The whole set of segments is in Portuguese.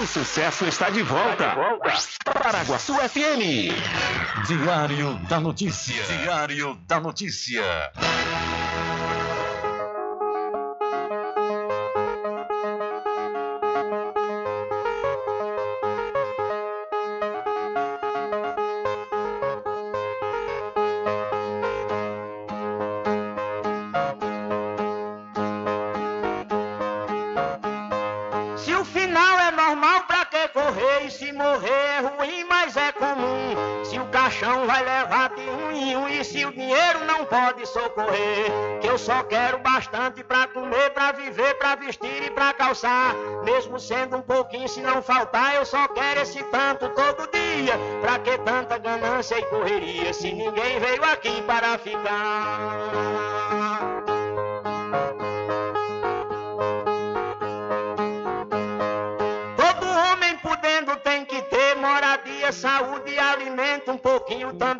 O sucesso está de volta. Está de volta. Paraguaçu FM. Diário da Notícia. Diário da Notícia. Só quero bastante pra comer, pra viver, pra vestir e pra calçar. Mesmo sendo um pouquinho, se não faltar, eu só quero esse tanto todo dia. Pra que tanta ganância e correria, se ninguém veio aqui para ficar? Todo homem podendo tem que ter moradia, saúde e alimento, um pouquinho também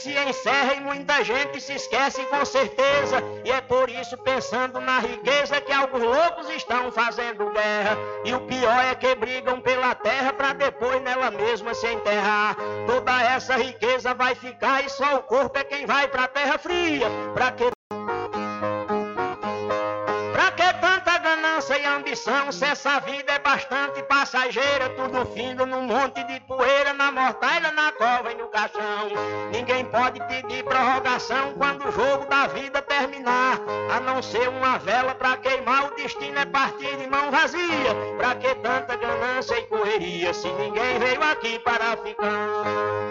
Se encerra e muita gente se esquece com certeza. E é por isso, pensando na riqueza, que alguns loucos estão fazendo guerra. E o pior é que brigam pela terra para depois nela mesma se enterrar. Toda essa riqueza vai ficar e só o corpo é quem vai pra terra fria. Pra que sem ambição, se essa vida é bastante passageira, tudo findo num monte de poeira, na mortalha, na cova e no caixão. Ninguém pode pedir prorrogação quando o jogo da vida terminar, a não ser uma vela pra queimar, o destino é partir de mão vazia. Pra que tanta ganância e correria, se ninguém veio aqui para ficar?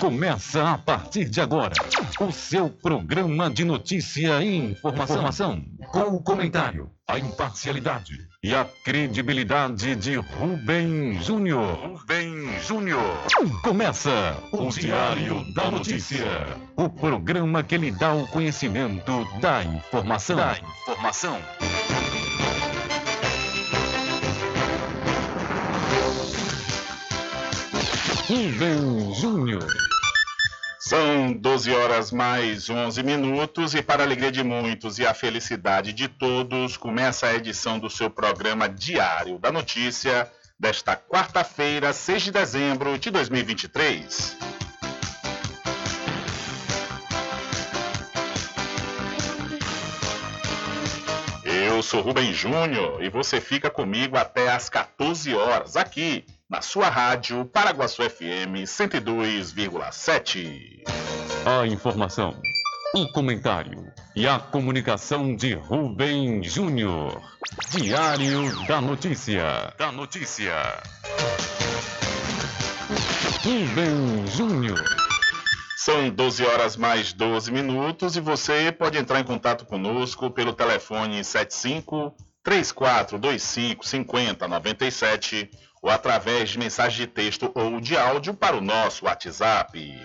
Começa a partir de agora o seu programa de notícia e informação, informação com o comentário, a imparcialidade e a credibilidade de Rubem Júnior. Rubem Júnior. Começa o Diário da Notícia, o programa que lhe dá o conhecimento da informação. Da informação. Rubem Júnior. São 12 horas mais 11 minutos e para a alegria de muitos e a felicidade de todos, começa a edição do seu programa Diário da Notícia desta quarta-feira, 6 de dezembro de 2023. Eu sou Rubem Júnior e você fica comigo até às 14 horas aqui na sua rádio Paraguaçu FM 102,7. A informação, o comentário e a comunicação de Rubem Júnior. Diário da Notícia. Da Notícia. Rubem Júnior. São 12 horas mais 12 minutos e você pode entrar em contato conosco pelo telefone 75 3425 5097 ou através de mensagem de texto ou de áudio para o nosso WhatsApp.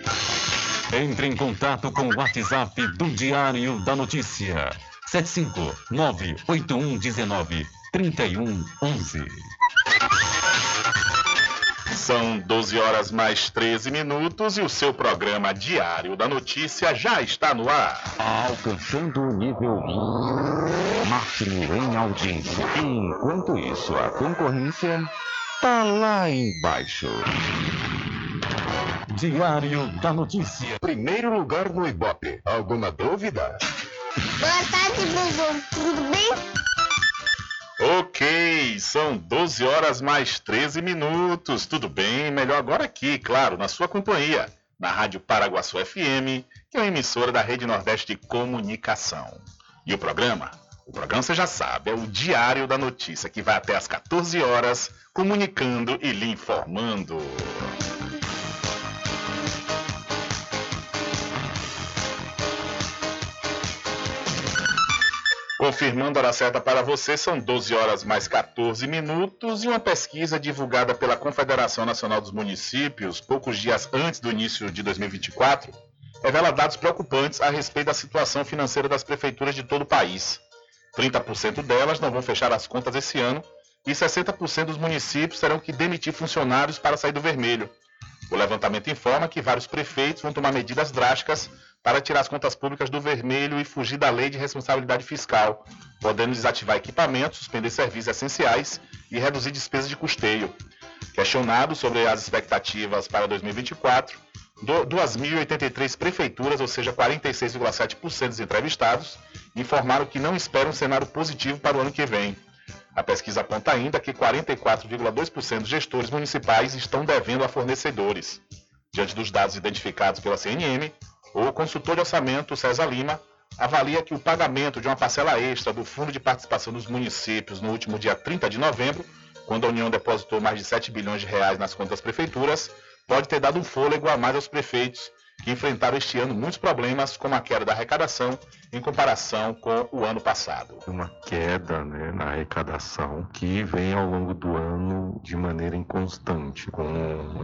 Entre em contato com o WhatsApp do Diário da Notícia. 759-8119-3111. São 12 horas mais 13 minutos e o seu programa Diário da Notícia já está no ar. Alcançando o nível máximo em audiência. Enquanto isso, a concorrência tá lá embaixo. Diário da Notícia. Primeiro lugar no Ibope. Alguma dúvida? Boa tarde, Bubu. Tudo bem? Ok, são 12 horas mais 13 minutos. Tudo bem? Melhor agora aqui, claro, na sua companhia, na Rádio Paraguaçu FM, que é uma emissora da Rede Nordeste de Comunicação. E o programa? O programa você já sabe, é o Diário da Notícia, que vai até às 14 horas, comunicando e lhe informando. Confirmando a hora certa para você, são 12 horas mais 14 minutos e uma pesquisa divulgada pela Confederação Nacional dos Municípios, poucos dias antes do início de 2024, revela dados preocupantes a respeito da situação financeira das prefeituras de todo o país. 30% delas não vão fechar as contas esse ano e 60% dos municípios terão que demitir funcionários para sair do vermelho. O levantamento informa que vários prefeitos vão tomar medidas drásticas para tirar as contas públicas do vermelho e fugir da lei de responsabilidade fiscal, podendo desativar equipamentos, suspender serviços essenciais e reduzir despesas de custeio. Questionado sobre as expectativas para 2024, 2.083 prefeituras, ou seja, 46,7% dos entrevistados, informaram que não esperam um cenário positivo para o ano que vem. A pesquisa aponta ainda que 44,2% dos gestores municipais estão devendo a fornecedores. Diante dos dados identificados pela CNM, o consultor de orçamento César Lima avalia que o pagamento de uma parcela extra do Fundo de Participação dos Municípios no último dia 30 de novembro, quando a União depositou mais de 7 bilhões de reais nas contas prefeituras, pode ter dado um fôlego a mais aos prefeitos que enfrentaram este ano muitos problemas, como a queda da arrecadação em comparação com o ano passado. Uma queda né, na arrecadação que vem ao longo do ano de maneira inconstante, com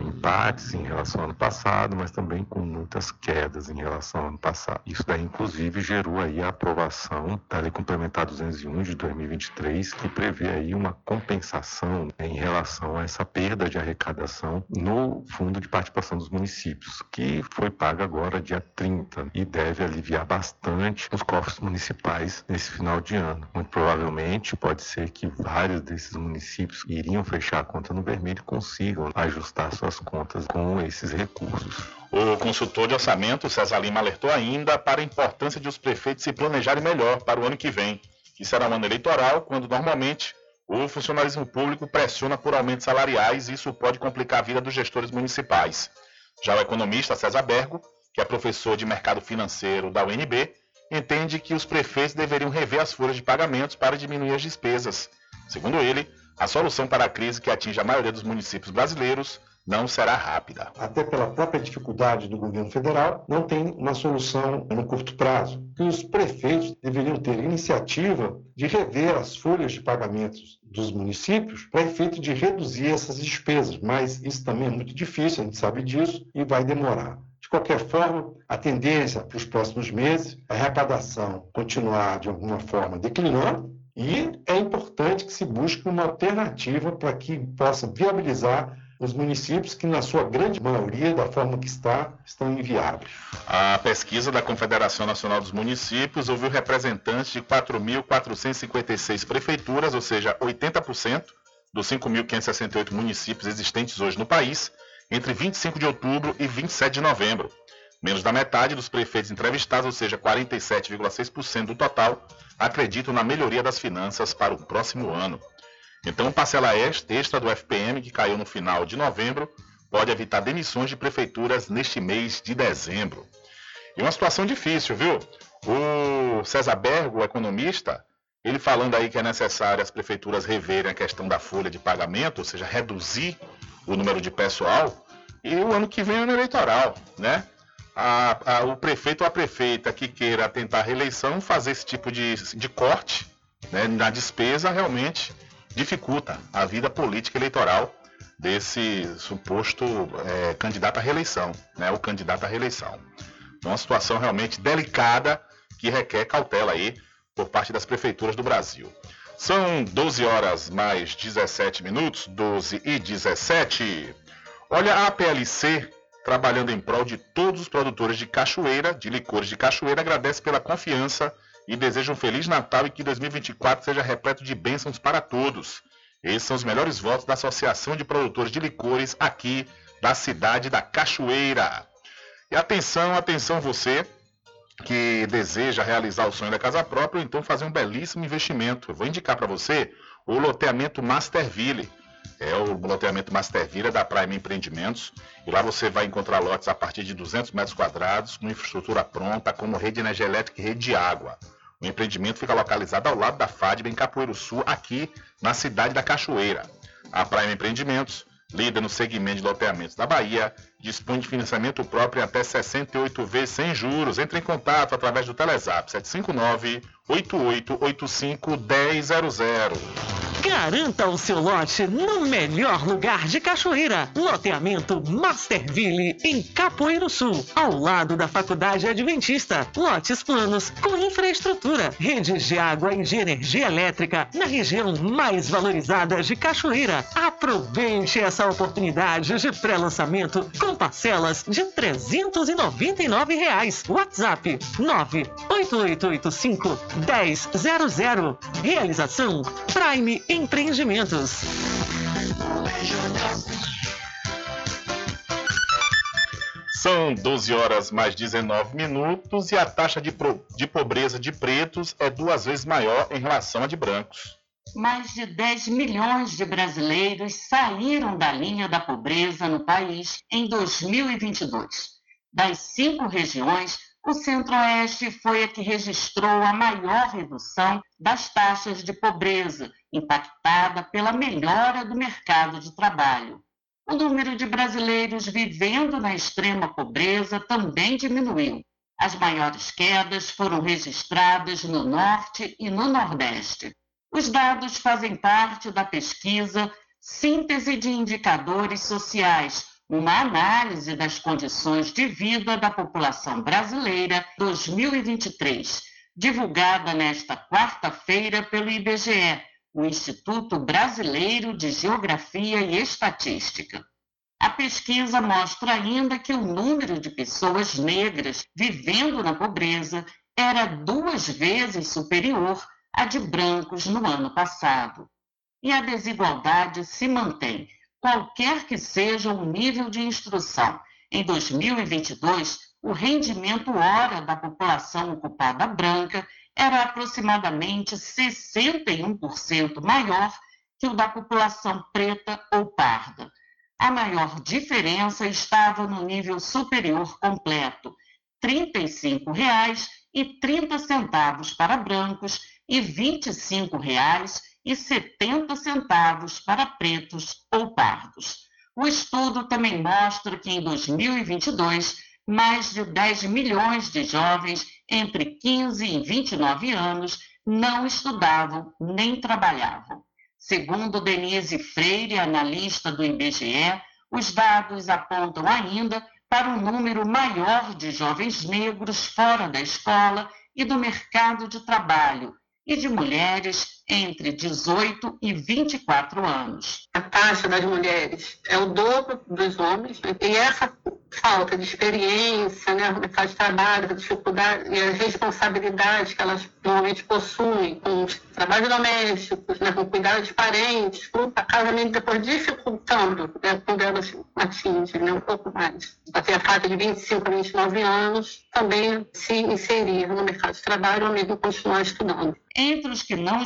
empates em relação ao ano passado, mas também com muitas quedas em relação ao ano passado. Isso daí, inclusive, gerou aí a aprovação da Lei Complementar 201 de 2023, que prevê aí uma compensação né, em relação a essa perda de arrecadação no Fundo de Participação dos Municípios, que foi paga agora dia 30 e deve aliviar bastante os cofres municipais nesse final de ano. Muito provavelmente pode ser que vários desses municípios que iriam fechar a conta no vermelho consigam ajustar suas contas com esses recursos. O consultor de orçamento, César Lima, alertou ainda para a importância de os prefeitos se planejarem melhor para o ano que vem, que será um ano eleitoral, quando normalmente o funcionalismo público pressiona por aumentos salariais e isso pode complicar a vida dos gestores municipais. Já o economista César Bergo, que é professor de mercado financeiro da UNB, entende que os prefeitos deveriam rever as folhas de pagamentos para diminuir as despesas. Segundo ele, a solução para a crise que atinge a maioria dos municípios brasileiros não será rápida. Até pela própria dificuldade do governo federal, não tem uma solução no curto prazo. E os prefeitos deveriam ter iniciativa de rever as folhas de pagamentos dos municípios para efeito de reduzir essas despesas, mas isso também é muito difícil, a gente sabe disso, e vai demorar. De qualquer forma, a tendência para os próximos meses é a arrecadação continuar de alguma forma declinando e é importante que se busque uma alternativa para que possa viabilizar os municípios que, na sua grande maioria, da forma que está, estão inviáveis. A pesquisa da Confederação Nacional dos Municípios ouviu representantes de 4.456 prefeituras, ou seja, 80% dos 5.568 municípios existentes hoje no país, entre 25 de outubro e 27 de novembro. Menos da metade dos prefeitos entrevistados, ou seja, 47,6% do total, acreditam na melhoria das finanças para o próximo ano. Então, parcela extra do FPM, que caiu no final de novembro, pode evitar demissões de prefeituras neste mês de dezembro. E uma situação difícil, viu? O César Bergo, o economista, ele falando aí que é necessário as prefeituras reverem a questão da folha de pagamento, ou seja, reduzir o número de pessoal, e o ano que vem é ano eleitoral, né? A, a, o prefeito ou a prefeita que queira tentar reeleição fazer esse tipo de, de corte né, na despesa realmente dificulta a vida política eleitoral desse suposto é, candidato à reeleição, né? O candidato à reeleição. Uma situação realmente delicada que requer cautela aí por parte das prefeituras do Brasil. São 12 horas mais 17 minutos, 12 e 17. Olha, a PLC, trabalhando em prol de todos os produtores de cachoeira, de licores de cachoeira, agradece pela confiança e deseja um Feliz Natal e que 2024 seja repleto de bênçãos para todos. Esses são os melhores votos da Associação de Produtores de Licores aqui da cidade da Cachoeira. E atenção, atenção você que deseja realizar o sonho da casa própria ou então fazer um belíssimo investimento. Eu vou indicar para você o loteamento Masterville. É o loteamento Masterville da Prime Empreendimentos. E lá você vai encontrar lotes a partir de 200 metros quadrados, com infraestrutura pronta, como rede de energia elétrica e rede de água. O empreendimento fica localizado ao lado da FADB, em Capoeiro Sul, aqui na cidade da Cachoeira. A Prime Empreendimentos, líder no segmento de loteamentos da Bahia, dispõe de financiamento próprio em até 68 vezes sem juros. Entre em contato através do Telezap 759 8885 1000. Garanta o seu lote no melhor lugar de Cachoeira. Loteamento Masterville, em Capoeiro Sul, ao lado da Faculdade Adventista. Lotes planos com infraestrutura, redes de água e de energia elétrica na região mais valorizada de Cachoeira. Aproveite essa oportunidade de pré-lançamento com parcelas de 399 reais. WhatsApp 98885 1000. Realização Prime Empreendimentos. São 12 horas mais 19 minutos e a taxa de, pro, de pobreza de pretos é duas vezes maior em relação à de brancos. Mais de 10 milhões de brasileiros saíram da linha da pobreza no país em 2022. Das cinco regiões, o Centro-Oeste foi a que registrou a maior redução das taxas de pobreza, impactada pela melhora do mercado de trabalho. O número de brasileiros vivendo na extrema pobreza também diminuiu. As maiores quedas foram registradas no Norte e no Nordeste. Os dados fazem parte da pesquisa Síntese de Indicadores Sociais, uma análise das condições de vida da população brasileira 2023, divulgada nesta quarta-feira pelo IBGE, o Instituto Brasileiro de Geografia e Estatística. A pesquisa mostra ainda que o número de pessoas negras vivendo na pobreza era duas vezes superior à de brancos no ano passado. E a desigualdade se mantém, qualquer que seja o nível de instrução. Em 2022, o rendimento hora da população ocupada branca era aproximadamente 61% maior que o da população preta ou parda. A maior diferença estava no nível superior completo, R$ 35,30 para brancos e R$ 25,70 para pretos ou pardos. O estudo também mostra que em 2022, mais de 10 milhões de jovens entre 15 e 29 anos não estudavam nem trabalhavam. Segundo Denise Freire, analista do IBGE, os dados apontam ainda para um número maior de jovens negros fora da escola e do mercado de trabalho e de mulheres entre 18 e 24 anos. A taxa das mulheres é o dobro dos homens e essa falta de experiência né, no mercado de trabalho, a dificuldade e as responsabilidades que elas normalmente possuem com os trabalhos domésticos, né, com cuidado de parentes, com a casamento depois dificultando né, quando elas atingem né, um pouco mais. Até a faixa de 25 a 29 anos também se inserir no mercado de trabalho ou mesmo continuar estudando. Entre os que não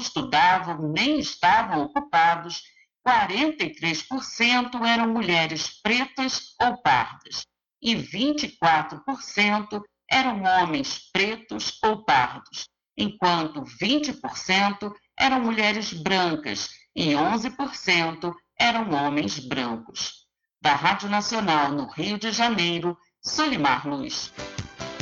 nem estavam ocupados, 43% eram mulheres pretas ou pardas e 24% eram homens pretos ou pardos, enquanto 20% eram mulheres brancas e 11% eram homens brancos. Da Rádio Nacional no Rio de Janeiro, Solimar Luz.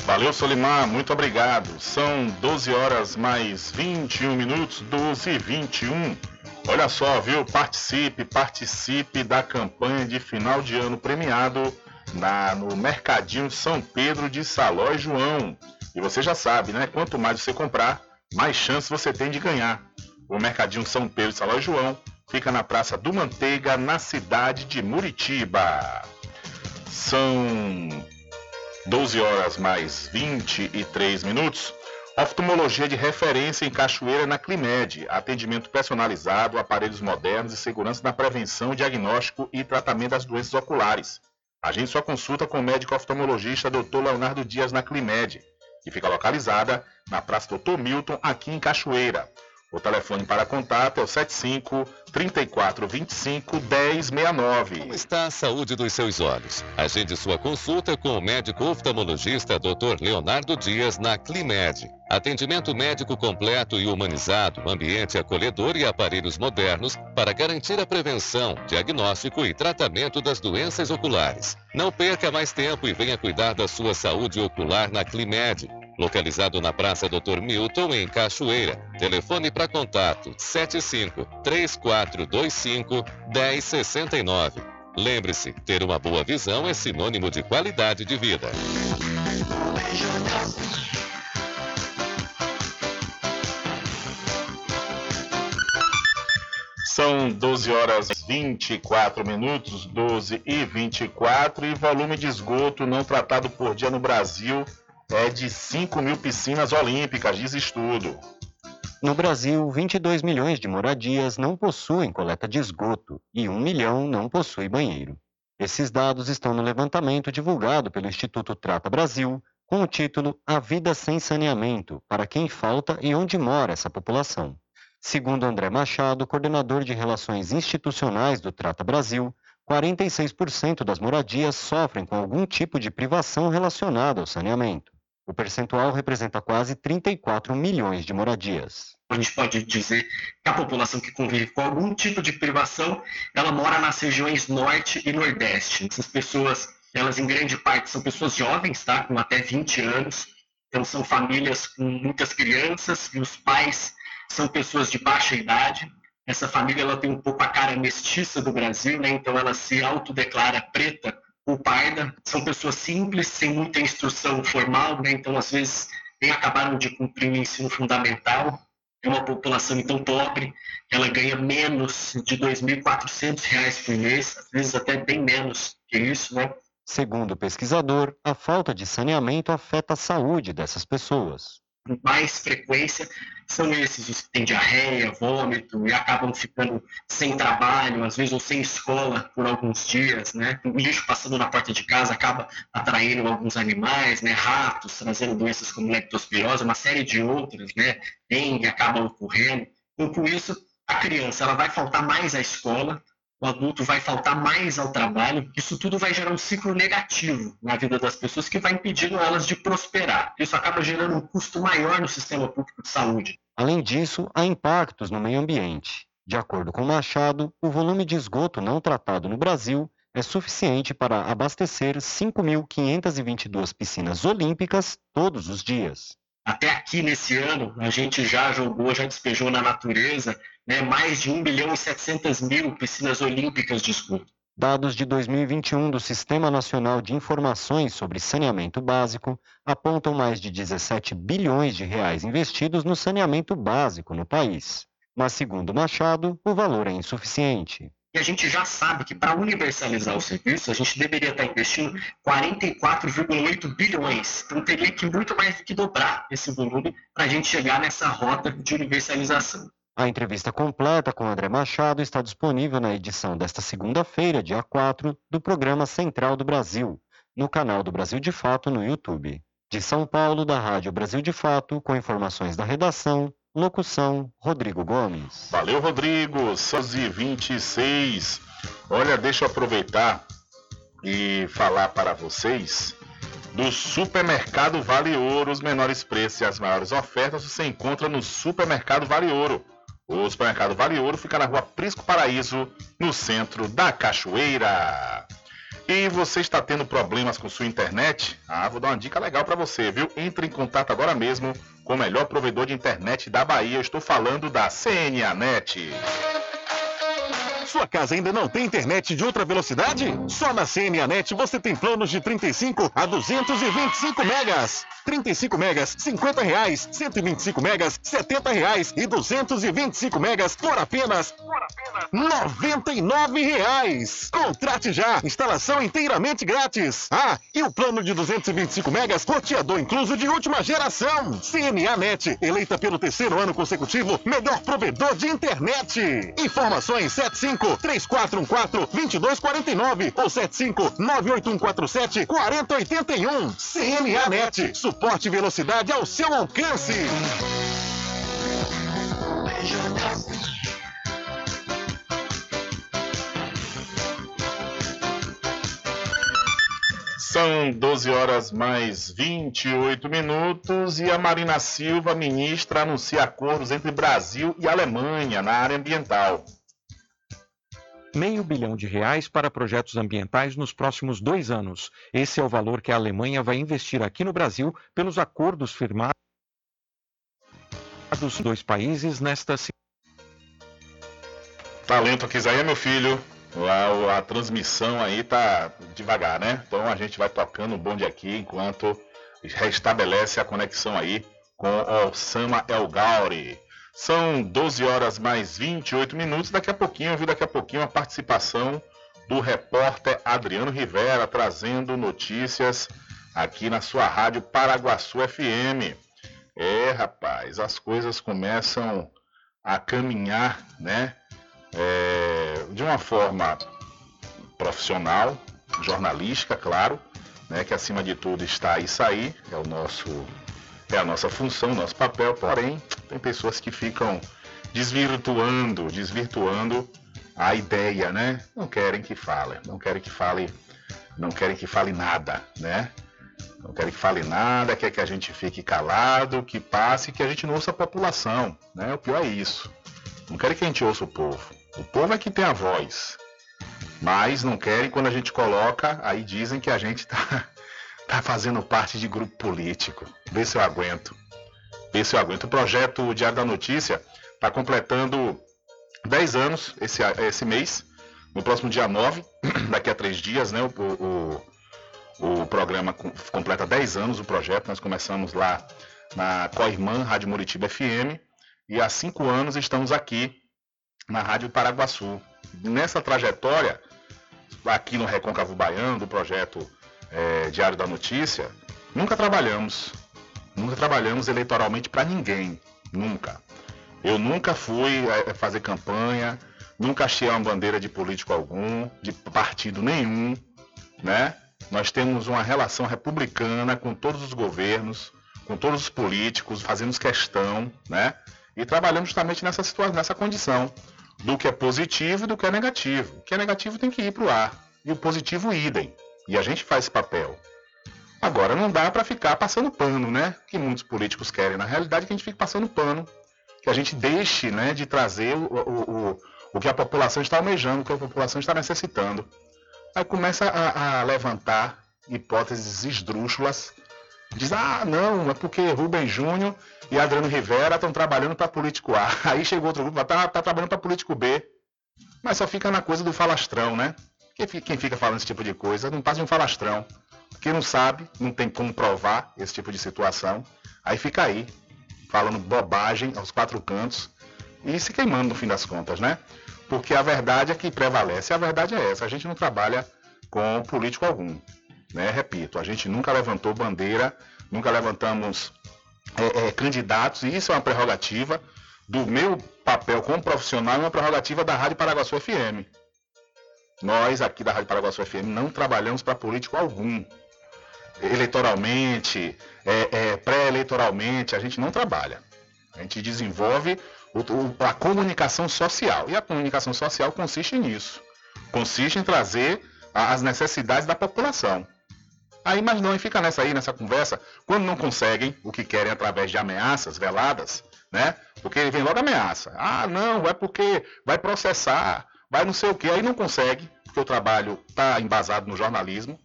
Valeu, Solimar, muito obrigado. São 12 horas mais 21 minutos, 12 e 21. Olha só, viu? Participe, participe da campanha de final de ano premiado na, no Mercadinho São Pedro de Saló e João. E você já sabe, né? Quanto mais você comprar, mais chance você tem de ganhar. O Mercadinho São Pedro de Saló e João fica na Praça do Manteiga, na cidade de Muritiba. São 12 horas mais 23 minutos. Oftalmologia de referência em Cachoeira na Climed. Atendimento personalizado, aparelhos modernos e segurança na prevenção, diagnóstico e tratamento das doenças oculares. Agende sua consulta com o médico oftalmologista Dr. Leonardo Dias na Climed, que fica localizada na Praça Dr. Milton, aqui em Cachoeira. O telefone para contato é o 75 3425 1069. Como está a saúde dos seus olhos? Agende sua consulta com o médico oftalmologista Dr. Leonardo Dias na Climed. Atendimento médico completo e humanizado, ambiente acolhedor e aparelhos modernos para garantir a prevenção, diagnóstico e tratamento das doenças oculares. Não perca mais tempo e venha cuidar da sua saúde ocular na Climed localizado na Praça Dr. Milton, em Cachoeira. Telefone para contato 75 3425 1069. Lembre-se, ter uma boa visão é sinônimo de qualidade de vida. São 12 horas 24 minutos, 12 e 24, e volume de esgoto não tratado por dia no Brasil é de 5 mil piscinas olímpicas, diz estudo. No Brasil, 22 milhões de moradias não possuem coleta de esgoto e 1 milhão não possui banheiro. Esses dados estão no levantamento divulgado pelo Instituto Trata Brasil, com o título A Vida Sem Saneamento para quem falta e onde mora essa população. Segundo André Machado, coordenador de Relações Institucionais do Trata Brasil, 46% das moradias sofrem com algum tipo de privação relacionada ao saneamento. O percentual representa quase 34 milhões de moradias. A gente pode dizer que a população que convive com algum tipo de privação, ela mora nas regiões norte e nordeste. Essas pessoas, elas em grande parte são pessoas jovens, tá? com até 20 anos. Então são famílias com muitas crianças e os pais são pessoas de baixa idade. Essa família ela tem um pouco a cara mestiça do Brasil, né? então ela se autodeclara preta ou parda, são pessoas simples, sem muita instrução formal, né? então às vezes nem acabaram de cumprir o ensino fundamental. É uma população então pobre, ela ganha menos de R$ 2.400 por mês, às vezes até bem menos que isso, né? Segundo o pesquisador, a falta de saneamento afeta a saúde dessas pessoas com mais frequência são esses os que têm diarreia, vômito e acabam ficando sem trabalho, às vezes ou sem escola por alguns dias, né? O lixo passando na porta de casa acaba atraindo alguns animais, né? Ratos, trazendo doenças como leptospirose, uma série de outras, né? Dengue acaba ocorrendo. Então, com isso, a criança ela vai faltar mais à escola, o adulto vai faltar mais ao trabalho, isso tudo vai gerar um ciclo negativo na vida das pessoas que vai impedindo elas de prosperar. Isso acaba gerando um custo maior no sistema público de saúde. Além disso, há impactos no meio ambiente. De acordo com Machado, o volume de esgoto não tratado no Brasil é suficiente para abastecer 5.522 piscinas olímpicas todos os dias. Até aqui nesse ano, a gente já jogou, já despejou na natureza né, mais de 1 bilhão e 700 mil piscinas olímpicas de esgoto. Dados de 2021 do Sistema Nacional de Informações sobre Saneamento Básico apontam mais de 17 bilhões de reais investidos no saneamento básico no país. Mas, segundo Machado, o valor é insuficiente. E a gente já sabe que para universalizar o serviço, a gente deveria estar investindo 44,8 bilhões. Então teria que muito mais do que dobrar esse volume para a gente chegar nessa rota de universalização. A entrevista completa com André Machado está disponível na edição desta segunda-feira, dia 4, do programa Central do Brasil, no canal do Brasil de Fato no YouTube. De São Paulo, da Rádio Brasil de Fato, com informações da redação, locução Rodrigo Gomes. Valeu, Rodrigo. 26. Olha, deixa eu aproveitar e falar para vocês do Supermercado Vale Ouro. Os menores preços e as maiores ofertas você encontra no Supermercado Vale Ouro. O supermercado Vale Ouro fica na rua Prisco Paraíso, no centro da Cachoeira. E você está tendo problemas com sua internet? Ah, vou dar uma dica legal para você, viu? Entre em contato agora mesmo com o melhor provedor de internet da Bahia. Eu estou falando da CNAnet. Sua casa ainda não tem internet de ultra velocidade? Só na CNAnet você tem planos de 35 a 225 megas. 35 megas, 50 reais. 125 megas, 70 reais. E 225 megas por apenas, por apenas 99 reais. Contrate já. Instalação inteiramente grátis. Ah, e o plano de 225 megas, roteador incluso de última geração. CNAnet, eleita pelo terceiro ano consecutivo, melhor provedor de internet. Informações 75 3414 2249 ou 75 98147 4081. CNAnet, suporte e velocidade ao seu alcance. São 12 horas mais 28 minutos e a Marina Silva, ministra, anuncia acordos entre Brasil e Alemanha na área ambiental. Meio bilhão de reais para projetos ambientais nos próximos dois anos. Esse é o valor que a Alemanha vai investir aqui no Brasil pelos acordos firmados dos dois países nesta. Talento aqui, Isaías, meu filho. A, a, transmissão aí tá devagar, né? Então a gente vai tocando o bonde aqui enquanto restabelece a conexão aí com o El Gauri. São 12 horas mais 28 minutos. Daqui a pouquinho, eu vi daqui a pouquinho a participação do repórter Adriano Rivera trazendo notícias aqui na sua rádio Paraguaçu FM. É, rapaz, as coisas começam a caminhar, né? é, de uma forma profissional, jornalística, claro, né, que acima de tudo está isso aí, é o nosso é a nossa função, nosso papel, porém tem pessoas que ficam desvirtuando, desvirtuando a ideia, né? Não querem que fale, não querem que fale, não querem que fale nada, né? Não querem que fale nada, quer que a gente fique calado, que passe, que a gente não ouça a população, né? O pior é isso. Não querem que a gente ouça o povo. O povo é que tem a voz. Mas não querem quando a gente coloca, aí dizem que a gente tá, tá fazendo parte de grupo político. Vê se eu aguento. Vê se eu aguento. O projeto Diário da Notícia está completando 10 anos esse, esse mês. No próximo dia 9, daqui a três dias, né? O, o, o programa completa 10 anos, o projeto. Nós começamos lá na Coirmã, Rádio Muritiba FM. E há cinco anos estamos aqui na Rádio Paraguaçu. Nessa trajetória, aqui no Recôncavo Baiano, do projeto é, Diário da Notícia, nunca trabalhamos. Nunca trabalhamos eleitoralmente para ninguém. Nunca. Eu nunca fui é, fazer campanha, nunca achei uma bandeira de político algum, de partido nenhum, né? Nós temos uma relação republicana com todos os governos, com todos os políticos, fazemos questão, né? E trabalhamos justamente nessa situação, nessa condição do que é positivo e do que é negativo. O que é negativo tem que ir para o ar. E o positivo, idem. E a gente faz esse papel. Agora, não dá para ficar passando pano, né? Que muitos políticos querem. Na realidade, que a gente fique passando pano. Que a gente deixe né, de trazer o, o, o, o que a população está almejando, o que a população está necessitando. Aí começa a, a levantar hipóteses esdrúxulas. Diz, ah, não, é porque Rubem Júnior e Adriano Rivera estão trabalhando para político A. Aí chegou outro grupo, está tá trabalhando para político B. Mas só fica na coisa do falastrão, né? Quem fica falando esse tipo de coisa não passa de um falastrão. Quem não sabe, não tem como provar esse tipo de situação. Aí fica aí, falando bobagem aos quatro cantos e se queimando no fim das contas, né? Porque a verdade é que prevalece. A verdade é essa. A gente não trabalha com político algum. Né? Repito, a gente nunca levantou bandeira, nunca levantamos é, é, candidatos, e isso é uma prerrogativa do meu papel como profissional, é uma prerrogativa da Rádio Paraguaçu FM. Nós aqui da Rádio Paraguaçu FM não trabalhamos para político algum. Eleitoralmente, é, é, pré-eleitoralmente, a gente não trabalha. A gente desenvolve o, o, a comunicação social. E a comunicação social consiste nisso. Consiste em trazer as necessidades da população. Aí, mas não, e fica nessa aí, nessa conversa, quando não conseguem o que querem através de ameaças veladas, né? Porque vem logo ameaça. Ah, não, é porque vai processar, vai não sei o quê. Aí não consegue, porque o trabalho está embasado no jornalismo,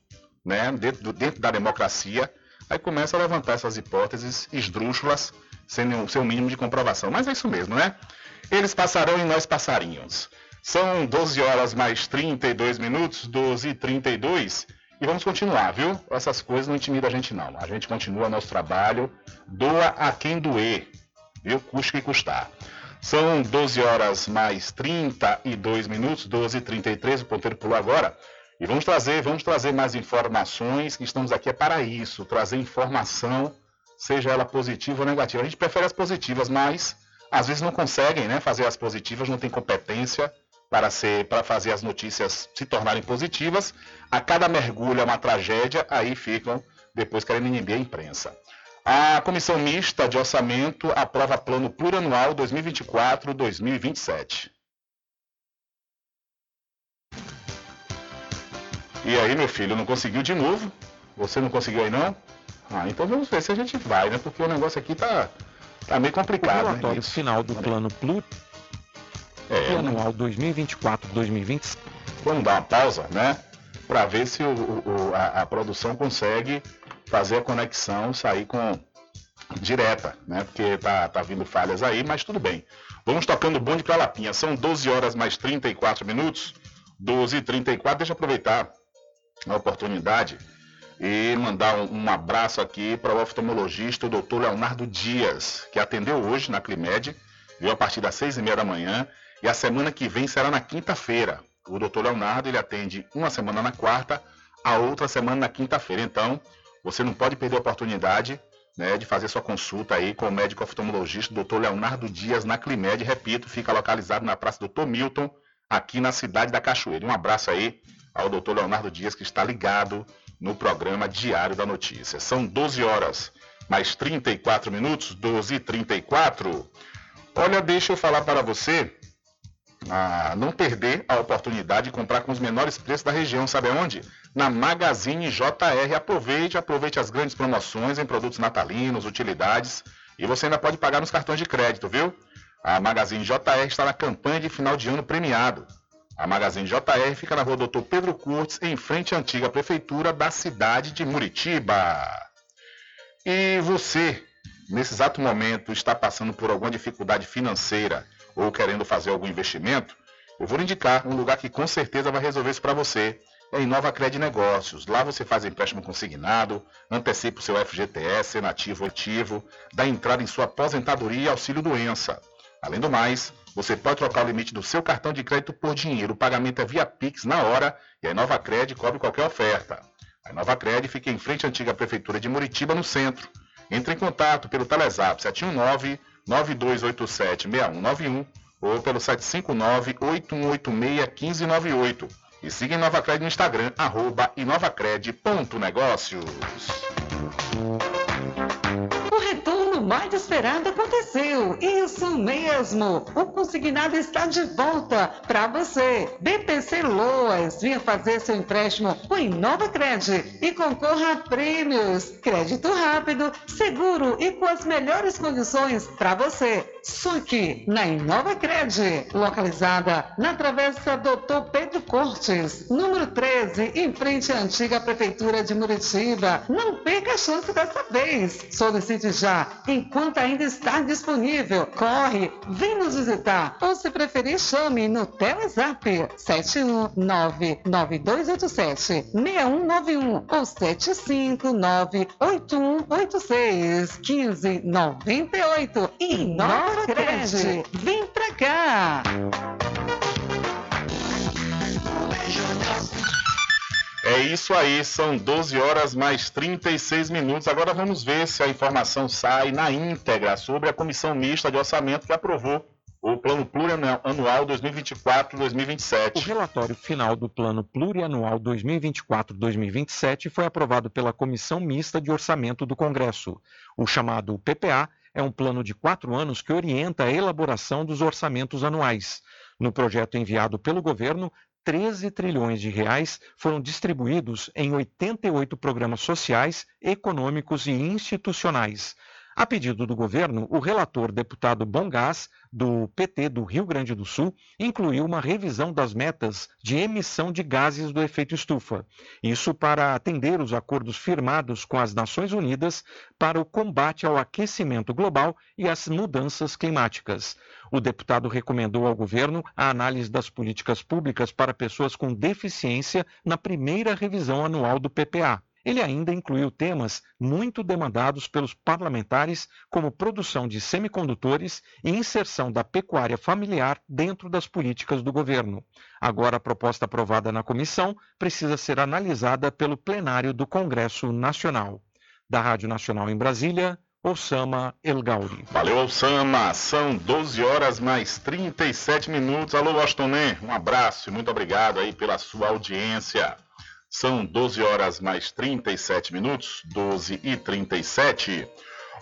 né? Dentro, dentro da democracia. Aí começa a levantar essas hipóteses esdrúxulas, sem o seu mínimo de comprovação. Mas é isso mesmo, né? Eles passarão e nós passarinhos. São 12 horas mais 32 minutos, 12 e 32. E vamos continuar, viu? Essas coisas não intimidam a gente, não. A gente continua nosso trabalho. Doa a quem doer, viu? Custe que custar. São 12 horas mais 32 minutos, 12 e 33. O ponteiro pulou agora. E vamos trazer, vamos trazer mais informações, que estamos aqui é para isso, trazer informação, seja ela positiva ou negativa. A gente prefere as positivas, mas às vezes não conseguem né, fazer as positivas, não tem competência para, ser, para fazer as notícias se tornarem positivas. A cada mergulho é uma tragédia, aí ficam depois querendo inibir a imprensa. A Comissão Mista de Orçamento aprova Plano Plurianual 2024-2027. E aí, meu filho, não conseguiu de novo? Você não conseguiu aí não? Ah, então vamos ver se a gente vai, né? Porque o negócio aqui tá, tá meio complicado. O né, relatório né? final do plano Plur... é, anual 2024-2025. Vamos dar uma pausa, né? Para ver se o, o, a, a, produção consegue fazer a conexão, sair com direta, né? Porque tá, tá vindo falhas aí, mas tudo bem. Vamos tocando bonde para Lapinha. São 12 horas mais 34 minutos. 12 e 34. Deixa eu aproveitar a oportunidade e mandar um, um abraço aqui para o oftalmologista, o doutor Leonardo Dias, que atendeu hoje na Climed, viu a partir das seis e meia da manhã, e a semana que vem será na quinta-feira. O doutor Leonardo ele atende uma semana na quarta, a outra semana na quinta-feira. Então, você não pode perder a oportunidade né, de fazer sua consulta aí com o médico oftalmologista, doutor Leonardo Dias, na Climed. Repito, fica localizado na Praça Doutor Milton, aqui na cidade da Cachoeira. Um abraço aí ao doutor Leonardo Dias, que está ligado no programa Diário da Notícia. São 12 horas mais 34 minutos, 12 e 34. Olha, deixa eu falar para você a não perder a oportunidade de comprar com os menores preços da região. Sabe aonde? Na Magazine JR. Aproveite, aproveite as grandes promoções em produtos natalinos, utilidades. E você ainda pode pagar nos cartões de crédito, viu? A Magazine JR está na campanha de final de ano premiado. A Magazine JR fica na rua Doutor Pedro Curtis, em frente à antiga prefeitura da cidade de Muritiba. E você, nesse exato momento, está passando por alguma dificuldade financeira ou querendo fazer algum investimento? Eu vou indicar um lugar que com certeza vai resolver isso para você. É Inova Cred Negócios. Lá você faz empréstimo consignado, antecipa o seu FGTS, nativo ativo, dá entrada em sua aposentadoria e auxílio doença. Além do mais, você pode trocar o limite do seu cartão de crédito por dinheiro. O pagamento é via Pix na hora e a Inova Cred cobre qualquer oferta. A Inova Cred fica em frente à antiga prefeitura de Muritiba, no centro. Entre em contato pelo Telezap 719 9287 6191 ou pelo 759 8186 1598. E siga Inova Cred no Instagram, arroba inovacred.negócios mais esperado aconteceu. Isso mesmo. O consignado está de volta para você. BPC Loas, venha fazer seu empréstimo com Inova Cred e concorra a prêmios. Crédito rápido, seguro e com as melhores condições para você. Suque na Inova Cred, localizada na Travessa Doutor Pedro Cortes, número 13, em frente à antiga Prefeitura de Muritiba. Não perca a chance dessa vez. Solicite já enquanto ainda está disponível. Corre, vem nos visitar ou se preferir chame no Telezap 71992876191 ou 75981861598 e Nova Cred. Vem pra cá! É isso aí, são 12 horas mais 36 minutos. Agora vamos ver se a informação sai na íntegra sobre a comissão mista de orçamento que aprovou o Plano Plurianual 2024-2027. O relatório final do Plano Plurianual 2024-2027 foi aprovado pela Comissão Mista de Orçamento do Congresso. O chamado PPA é um plano de quatro anos que orienta a elaboração dos orçamentos anuais. No projeto enviado pelo governo, 13 trilhões de reais foram distribuídos em 88 programas sociais, econômicos e institucionais. A pedido do governo, o relator deputado Bongás, do PT do Rio Grande do Sul, incluiu uma revisão das metas de emissão de gases do efeito estufa. Isso para atender os acordos firmados com as Nações Unidas para o combate ao aquecimento global e às mudanças climáticas. O deputado recomendou ao governo a análise das políticas públicas para pessoas com deficiência na primeira revisão anual do PPA. Ele ainda incluiu temas muito demandados pelos parlamentares, como produção de semicondutores e inserção da pecuária familiar dentro das políticas do governo. Agora, a proposta aprovada na comissão precisa ser analisada pelo plenário do Congresso Nacional. Da Rádio Nacional em Brasília, Osama El Gauri. Valeu, Osama. São 12 horas mais 37 minutos. Alô, Washington, um abraço e muito obrigado aí pela sua audiência. São 12 horas mais 37 minutos, 12 e 37.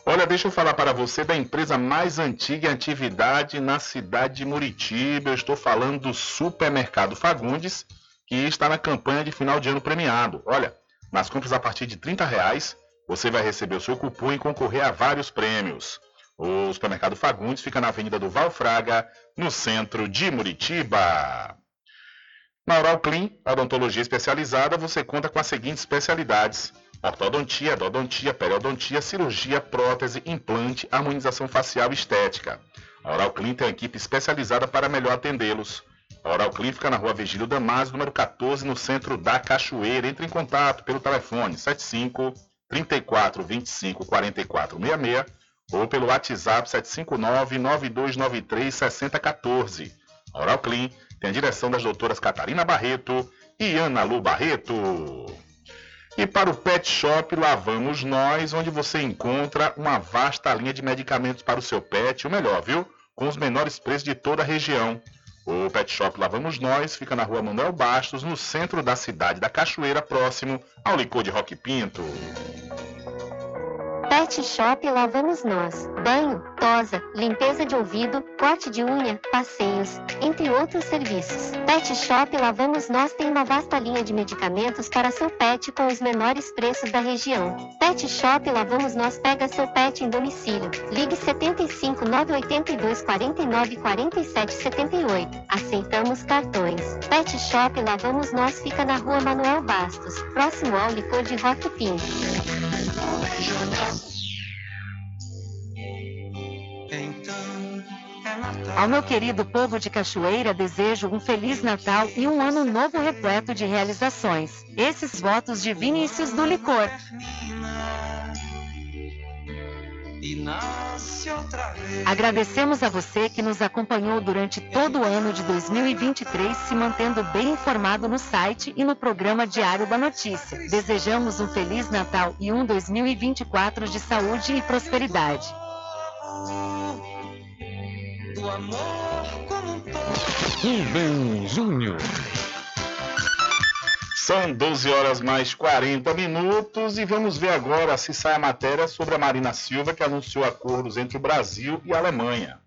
Olha, deixa eu falar para você da empresa mais antiga em atividade na cidade de Muritiba. Eu estou falando do Supermercado Fagundes, que está na campanha de final de ano premiado. Olha, nas compras a partir de 30 reais, você vai receber o seu cupom e concorrer a vários prêmios. O Supermercado Fagundes fica na Avenida do Valfraga, no centro de Muritiba. Na Oral Clean, odontologia especializada, você conta com as seguintes especialidades: ortodontia, endodontia, periodontia, cirurgia, prótese, implante, harmonização facial e estética. A Oral Clean tem uma equipe especializada para melhor atendê-los. A Oral Clean fica na rua Virgílio Damasio, número 14, no centro da Cachoeira. Entre em contato pelo telefone 75 34 25 44 66 ou pelo WhatsApp 759 9293 6014. A Oral Clean tem a direção das doutoras Catarina Barreto e Ana Lu Barreto. E para o Pet Shop, lá vamos nós, onde você encontra uma vasta linha de medicamentos para o seu pet, o melhor, viu? Com os menores preços de toda a região. O Pet Shop Lá Vamos Nós fica na rua Manuel Bastos, no centro da cidade da Cachoeira, próximo ao licor de Rock Pinto. Pet Shop Lavamos Nós. Banho, tosa, limpeza de ouvido, corte de unha, passeios, entre outros serviços. Pet Shop Lavamos Nós tem uma vasta linha de medicamentos para seu pet com os menores preços da região. Pet Shop Lavamos Nós pega seu pet em domicílio. Ligue 75 982 49 47 78. Aceitamos cartões. Pet Shop Lavamos Nós fica na rua Manuel Bastos, próximo ao licor de Rock Pinto. Ao meu querido povo de Cachoeira, desejo um Feliz Natal e um ano novo repleto de realizações. Esses votos de Vinícius do Licor. Agradecemos a você que nos acompanhou durante todo o ano de 2023, se mantendo bem informado no site e no programa Diário da Notícia. Desejamos um Feliz Natal e um 2024 de saúde e prosperidade do amor como um Rubem Júnior. São 12 horas mais 40 minutos e vamos ver agora se sai a matéria sobre a Marina Silva que anunciou acordos entre o Brasil e a Alemanha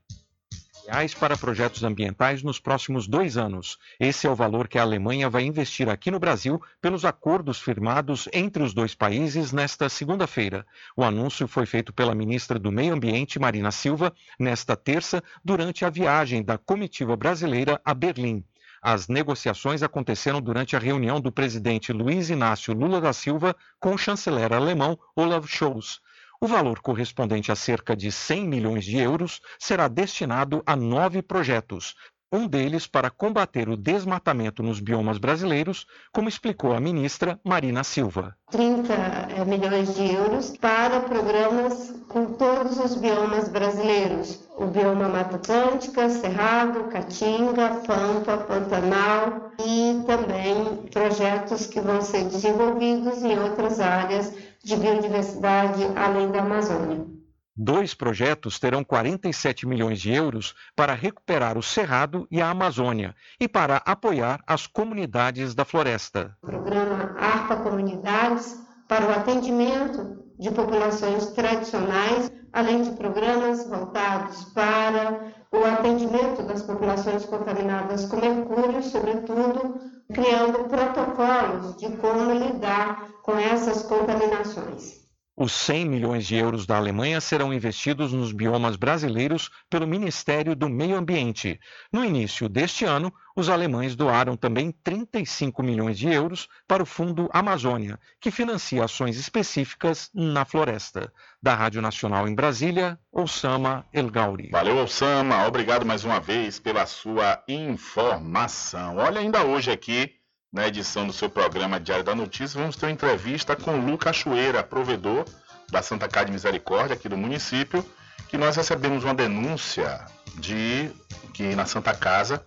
para projetos ambientais nos próximos dois anos. Esse é o valor que a Alemanha vai investir aqui no Brasil pelos acordos firmados entre os dois países nesta segunda-feira. O anúncio foi feito pela ministra do Meio Ambiente, Marina Silva, nesta terça, durante a viagem da comitiva brasileira a Berlim. As negociações aconteceram durante a reunião do presidente Luiz Inácio Lula da Silva com o chanceler alemão Olaf Scholz. O valor correspondente a cerca de 100 milhões de euros será destinado a nove projetos, um deles para combater o desmatamento nos biomas brasileiros, como explicou a ministra Marina Silva. 30 eh, milhões de euros para programas com todos os biomas brasileiros: o bioma Mata Atlântica, Cerrado, Caatinga, Pampa, Pantanal e também projetos que vão ser desenvolvidos em outras áreas de biodiversidade além da Amazônia. Dois projetos terão 47 milhões de euros para recuperar o Cerrado e a Amazônia e para apoiar as comunidades da floresta. O programa ARPA Comunidades para o atendimento de populações tradicionais, além de programas voltados para o atendimento das populações contaminadas com mercúrio, sobretudo criando protocolos de como lidar com essas contaminações. Os 100 milhões de euros da Alemanha serão investidos nos biomas brasileiros pelo Ministério do Meio Ambiente. No início deste ano, os alemães doaram também 35 milhões de euros para o Fundo Amazônia, que financia ações específicas na floresta. Da Rádio Nacional em Brasília, Osama El Gauri. Valeu, Osama. Obrigado mais uma vez pela sua informação. Olha, ainda hoje aqui na edição do seu programa Diário da Notícia, vamos ter uma entrevista com Lu Cachoeira, provedor da Santa Casa de Misericórdia aqui do município, que nós recebemos uma denúncia de que na Santa Casa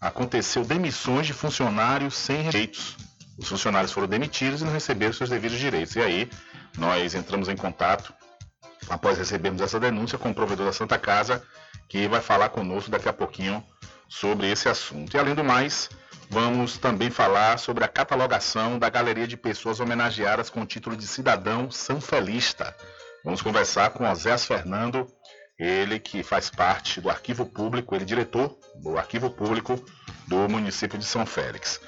aconteceu demissões de funcionários sem direitos. Os funcionários foram demitidos e não receberam seus devidos direitos. E aí nós entramos em contato após recebermos essa denúncia com o provedor da Santa Casa, que vai falar conosco daqui a pouquinho sobre esse assunto. E além do mais, Vamos também falar sobre a catalogação da galeria de pessoas homenageadas com o título de cidadão sanfelista. Vamos conversar com Osés Fernando, ele que faz parte do Arquivo Público, ele é diretor do Arquivo Público do município de São Félix.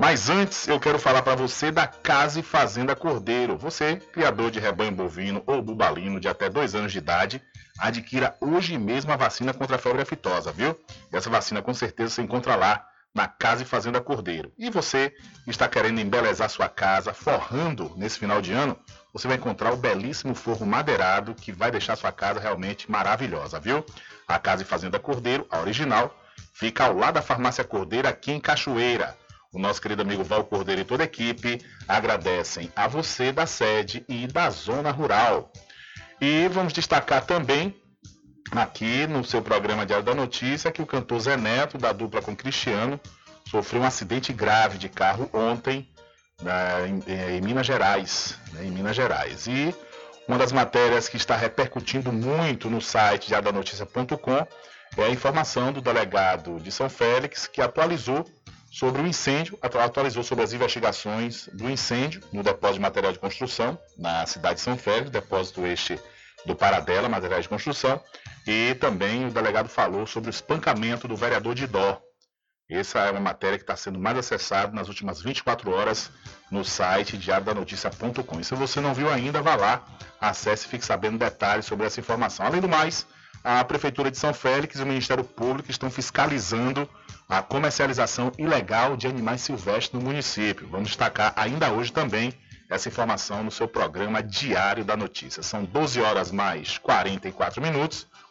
Mas antes eu quero falar para você da Casa e Fazenda Cordeiro. Você, criador de rebanho bovino ou bubalino de até dois anos de idade, adquira hoje mesmo a vacina contra a febre aftosa, viu? E essa vacina com certeza você encontra lá na Casa e Fazenda Cordeiro. E você está querendo embelezar sua casa, forrando nesse final de ano, você vai encontrar o belíssimo forro madeirado que vai deixar sua casa realmente maravilhosa, viu? A Casa e Fazenda Cordeiro, a original, fica ao lado da Farmácia Cordeiro, aqui em Cachoeira. O nosso querido amigo Val Cordeiro e toda a equipe agradecem a você da sede e da zona rural. E vamos destacar também aqui no seu programa Diário da Notícia que o cantor Zé Neto, da dupla com Cristiano, sofreu um acidente grave de carro ontem né, em, em, Minas Gerais. Né, em Minas Gerais. E uma das matérias que está repercutindo muito no site diariodanoticia.com é a informação do delegado de São Félix que atualizou sobre o incêndio, atualizou sobre as investigações do incêndio no depósito de material de construção na cidade de São Félix, depósito este do Paradela, materiais de construção, e também o delegado falou sobre o espancamento do vereador de Dó. Essa é uma matéria que está sendo mais acessada nas últimas 24 horas no site diariodanoticia.com. E se você não viu ainda, vá lá, acesse e fique sabendo detalhes sobre essa informação. Além do mais, a Prefeitura de São Félix e o Ministério Público estão fiscalizando a comercialização ilegal de animais silvestres no município. Vamos destacar ainda hoje também essa informação no seu programa Diário da Notícia. São 12 horas mais 44 minutos.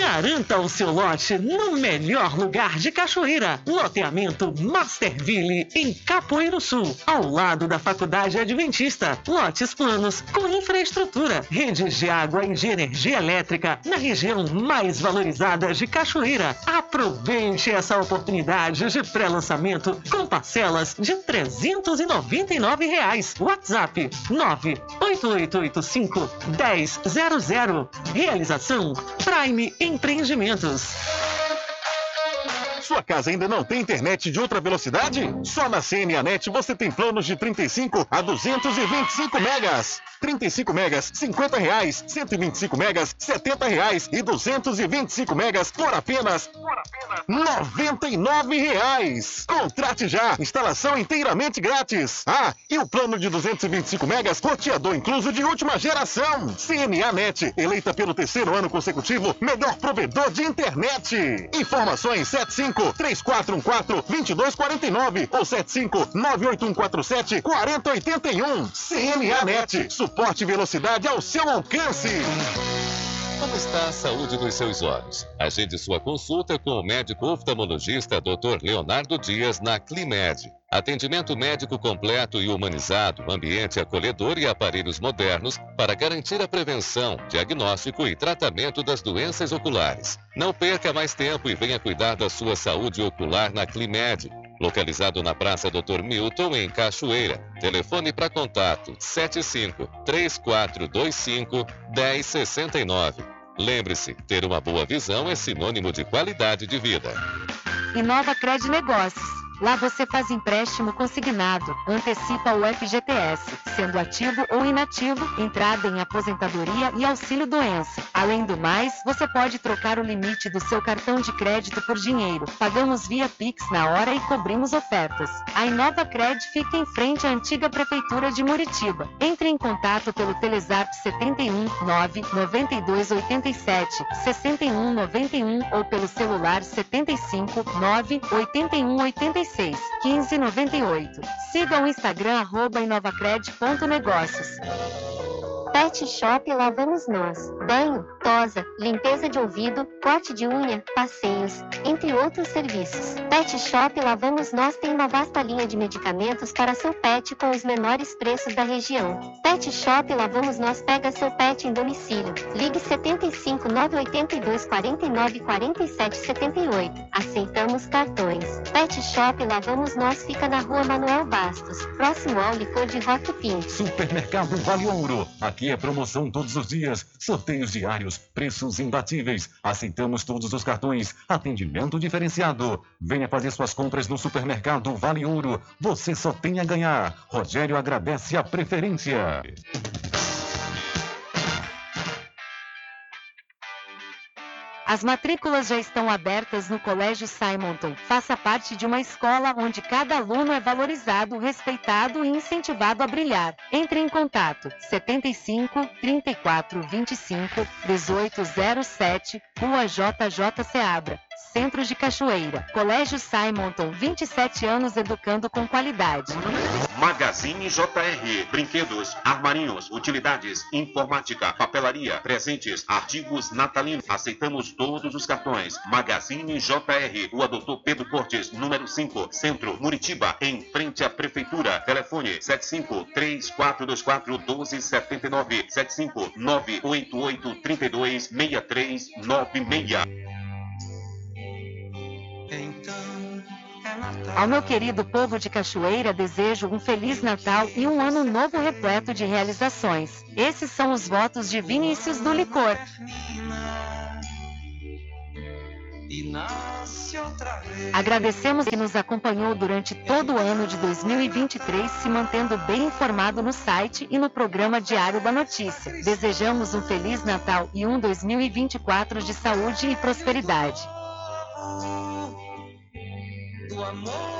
Garanta o seu lote no melhor lugar de Cachoeira. Loteamento Masterville, em Capoeiro Sul, ao lado da Faculdade Adventista. Lotes planos com infraestrutura, redes de água e de energia elétrica na região mais valorizada de Cachoeira. Aproveite essa oportunidade de pré-lançamento com parcelas de 399 reais. WhatsApp 98885 1000. Realização Prime Empreendimentos. Sua casa ainda não tem internet de outra velocidade? Só na CNAnet você tem planos de 35 a 225 megas. 35 megas, 50 reais. 125 megas, 70 reais. E 225 megas por apenas, por apenas 99 reais. Contrate já. Instalação inteiramente grátis. Ah, e o plano de 225 megas, roteador incluso de última geração. CNA Net, eleita pelo terceiro ano consecutivo, melhor provedor de internet. Informações 75 3414 2249 ou 75 98147 4081. CNA Net, suporte e velocidade ao seu alcance. Como está a saúde dos seus olhos? Agende sua consulta com o médico oftalmologista Dr. Leonardo Dias na Climed. Atendimento médico completo e humanizado, ambiente acolhedor e aparelhos modernos para garantir a prevenção, diagnóstico e tratamento das doenças oculares. Não perca mais tempo e venha cuidar da sua saúde ocular na Climed. localizado na Praça Dr. Milton, em Cachoeira. Telefone para contato 75 3425 1069. Lembre-se, ter uma boa visão é sinônimo de qualidade de vida. Inova Cred Negócios. Lá você faz empréstimo consignado, antecipa o FGTS, sendo ativo ou inativo, entrada em aposentadoria e auxílio doença. Além do mais, você pode trocar o limite do seu cartão de crédito por dinheiro. Pagamos via Pix na hora e cobrimos ofertas. A Inova Cred fica em frente à antiga prefeitura de Muritiba. Entre em contato pelo Telezap 71 9 92 87 61 91 ou pelo celular 75 9 81 86 1598. Siga o Instagram arroba inovacred.negócios. Pet Shop lá vamos nós. Banho, tosa, limpeza de ouvido, corte de unha, passeios, entre outros serviços. Pet Shop lá vamos nós tem uma vasta linha de medicamentos para seu pet com os menores preços da região. Pet Shop lá vamos nós pega seu pet em domicílio. Ligue 75 982 49 47 78. Aceitamos cartões. Pet Shop lá vamos nós fica na rua Manuel Bastos, próximo ao licor de Rock Pinto. Supermercado Vale Ouro. Aqui é promoção todos os dias, sorteios diários, preços imbatíveis. Aceitamos todos os cartões, atendimento diferenciado. Venha fazer suas compras no supermercado Vale Ouro. Você só tem a ganhar. Rogério agradece a preferência. As matrículas já estão abertas no Colégio Simonton. Faça parte de uma escola onde cada aluno é valorizado, respeitado e incentivado a brilhar. Entre em contato 75 34 25 1807, Rua JJ Seabra. Centro de Cachoeira. Colégio Simonton, 27 anos educando com qualidade. Magazine JR. Brinquedos, armarinhos, utilidades, informática, papelaria, presentes, artigos natalinos. Aceitamos todos os cartões. Magazine JR. Rua Doutor Pedro Cortes, número 5, Centro, Muritiba, em frente à Prefeitura. Telefone 75 3424 Ao meu querido povo de Cachoeira, desejo um Feliz Natal e um ano novo repleto de realizações. Esses são os votos de Vinícius do Licor. Agradecemos que nos acompanhou durante todo o ano de 2023, se mantendo bem informado no site e no programa Diário da Notícia. Desejamos um Feliz Natal e um 2024 de saúde e prosperidade. amor.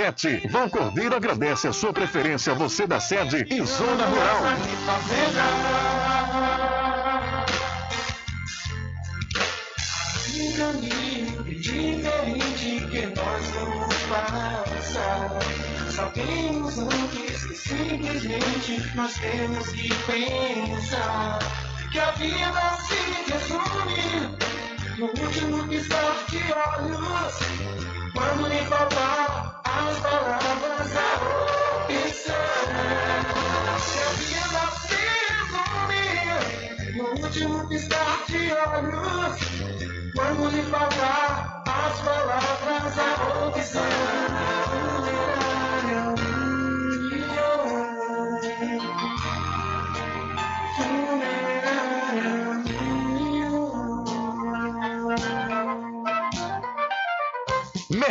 1147. Val Cordeiro agradece a sua preferência, você da sede e zona rural. Um caminho diferente que nós vamos passar. Sabemos antes que simplesmente nós temos que pensar que a vida se resume no último piscar de olhos. Quando lhe faltar as palavras, a opção. Vida se resumir no último piscar de olhos. Quando lhe faltar as palavras, a opção.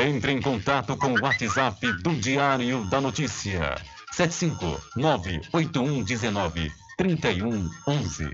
Entre em contato com o WhatsApp do Diário da Notícia. 75 98119 3111.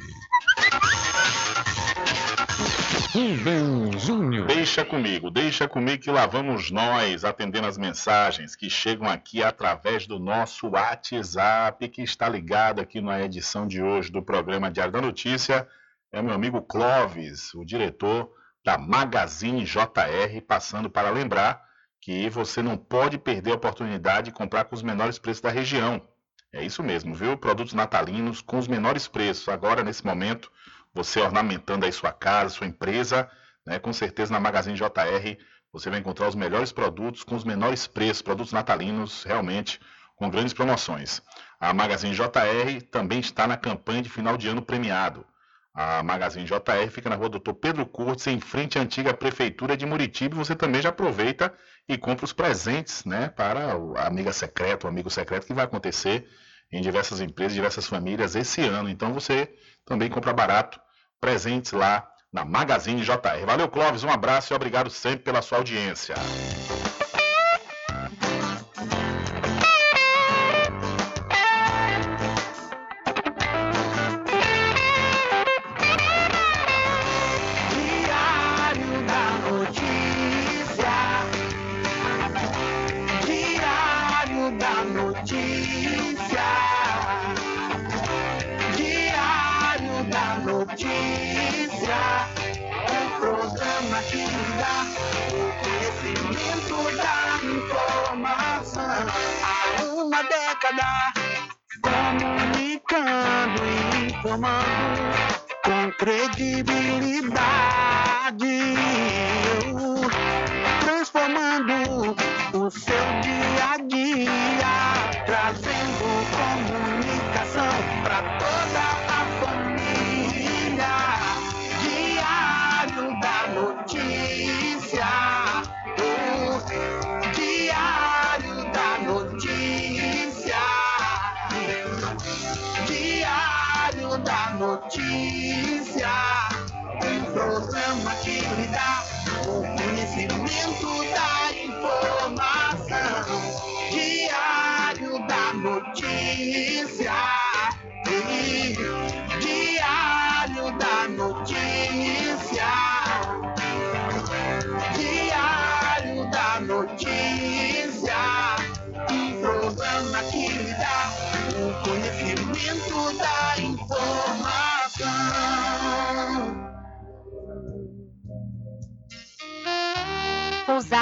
Rubem Júnior. Deixa comigo, deixa comigo que lá vamos nós atendendo as mensagens que chegam aqui através do nosso WhatsApp, que está ligado aqui na edição de hoje do programa Diário da Notícia. É meu amigo Clóvis, o diretor da Magazine JR, passando para lembrar que você não pode perder a oportunidade de comprar com os menores preços da região. É isso mesmo, viu? Produtos natalinos com os menores preços. Agora, nesse momento, você ornamentando aí sua casa, sua empresa, né? Com certeza na Magazine JR você vai encontrar os melhores produtos com os menores preços, produtos natalinos realmente com grandes promoções. A Magazine JR também está na campanha de final de ano premiado. A Magazine JR fica na rua Doutor Pedro Curtis, em frente à antiga Prefeitura de Muritiba. Você também já aproveita e compra os presentes né, para o amiga secreto, o amigo secreto, que vai acontecer em diversas empresas, diversas famílias esse ano. Então você também compra barato presentes lá na Magazine JR. Valeu, Clóvis, um abraço e obrigado sempre pela sua audiência. Comunicando e informando com credibilidade, transformando o seu dia a dia,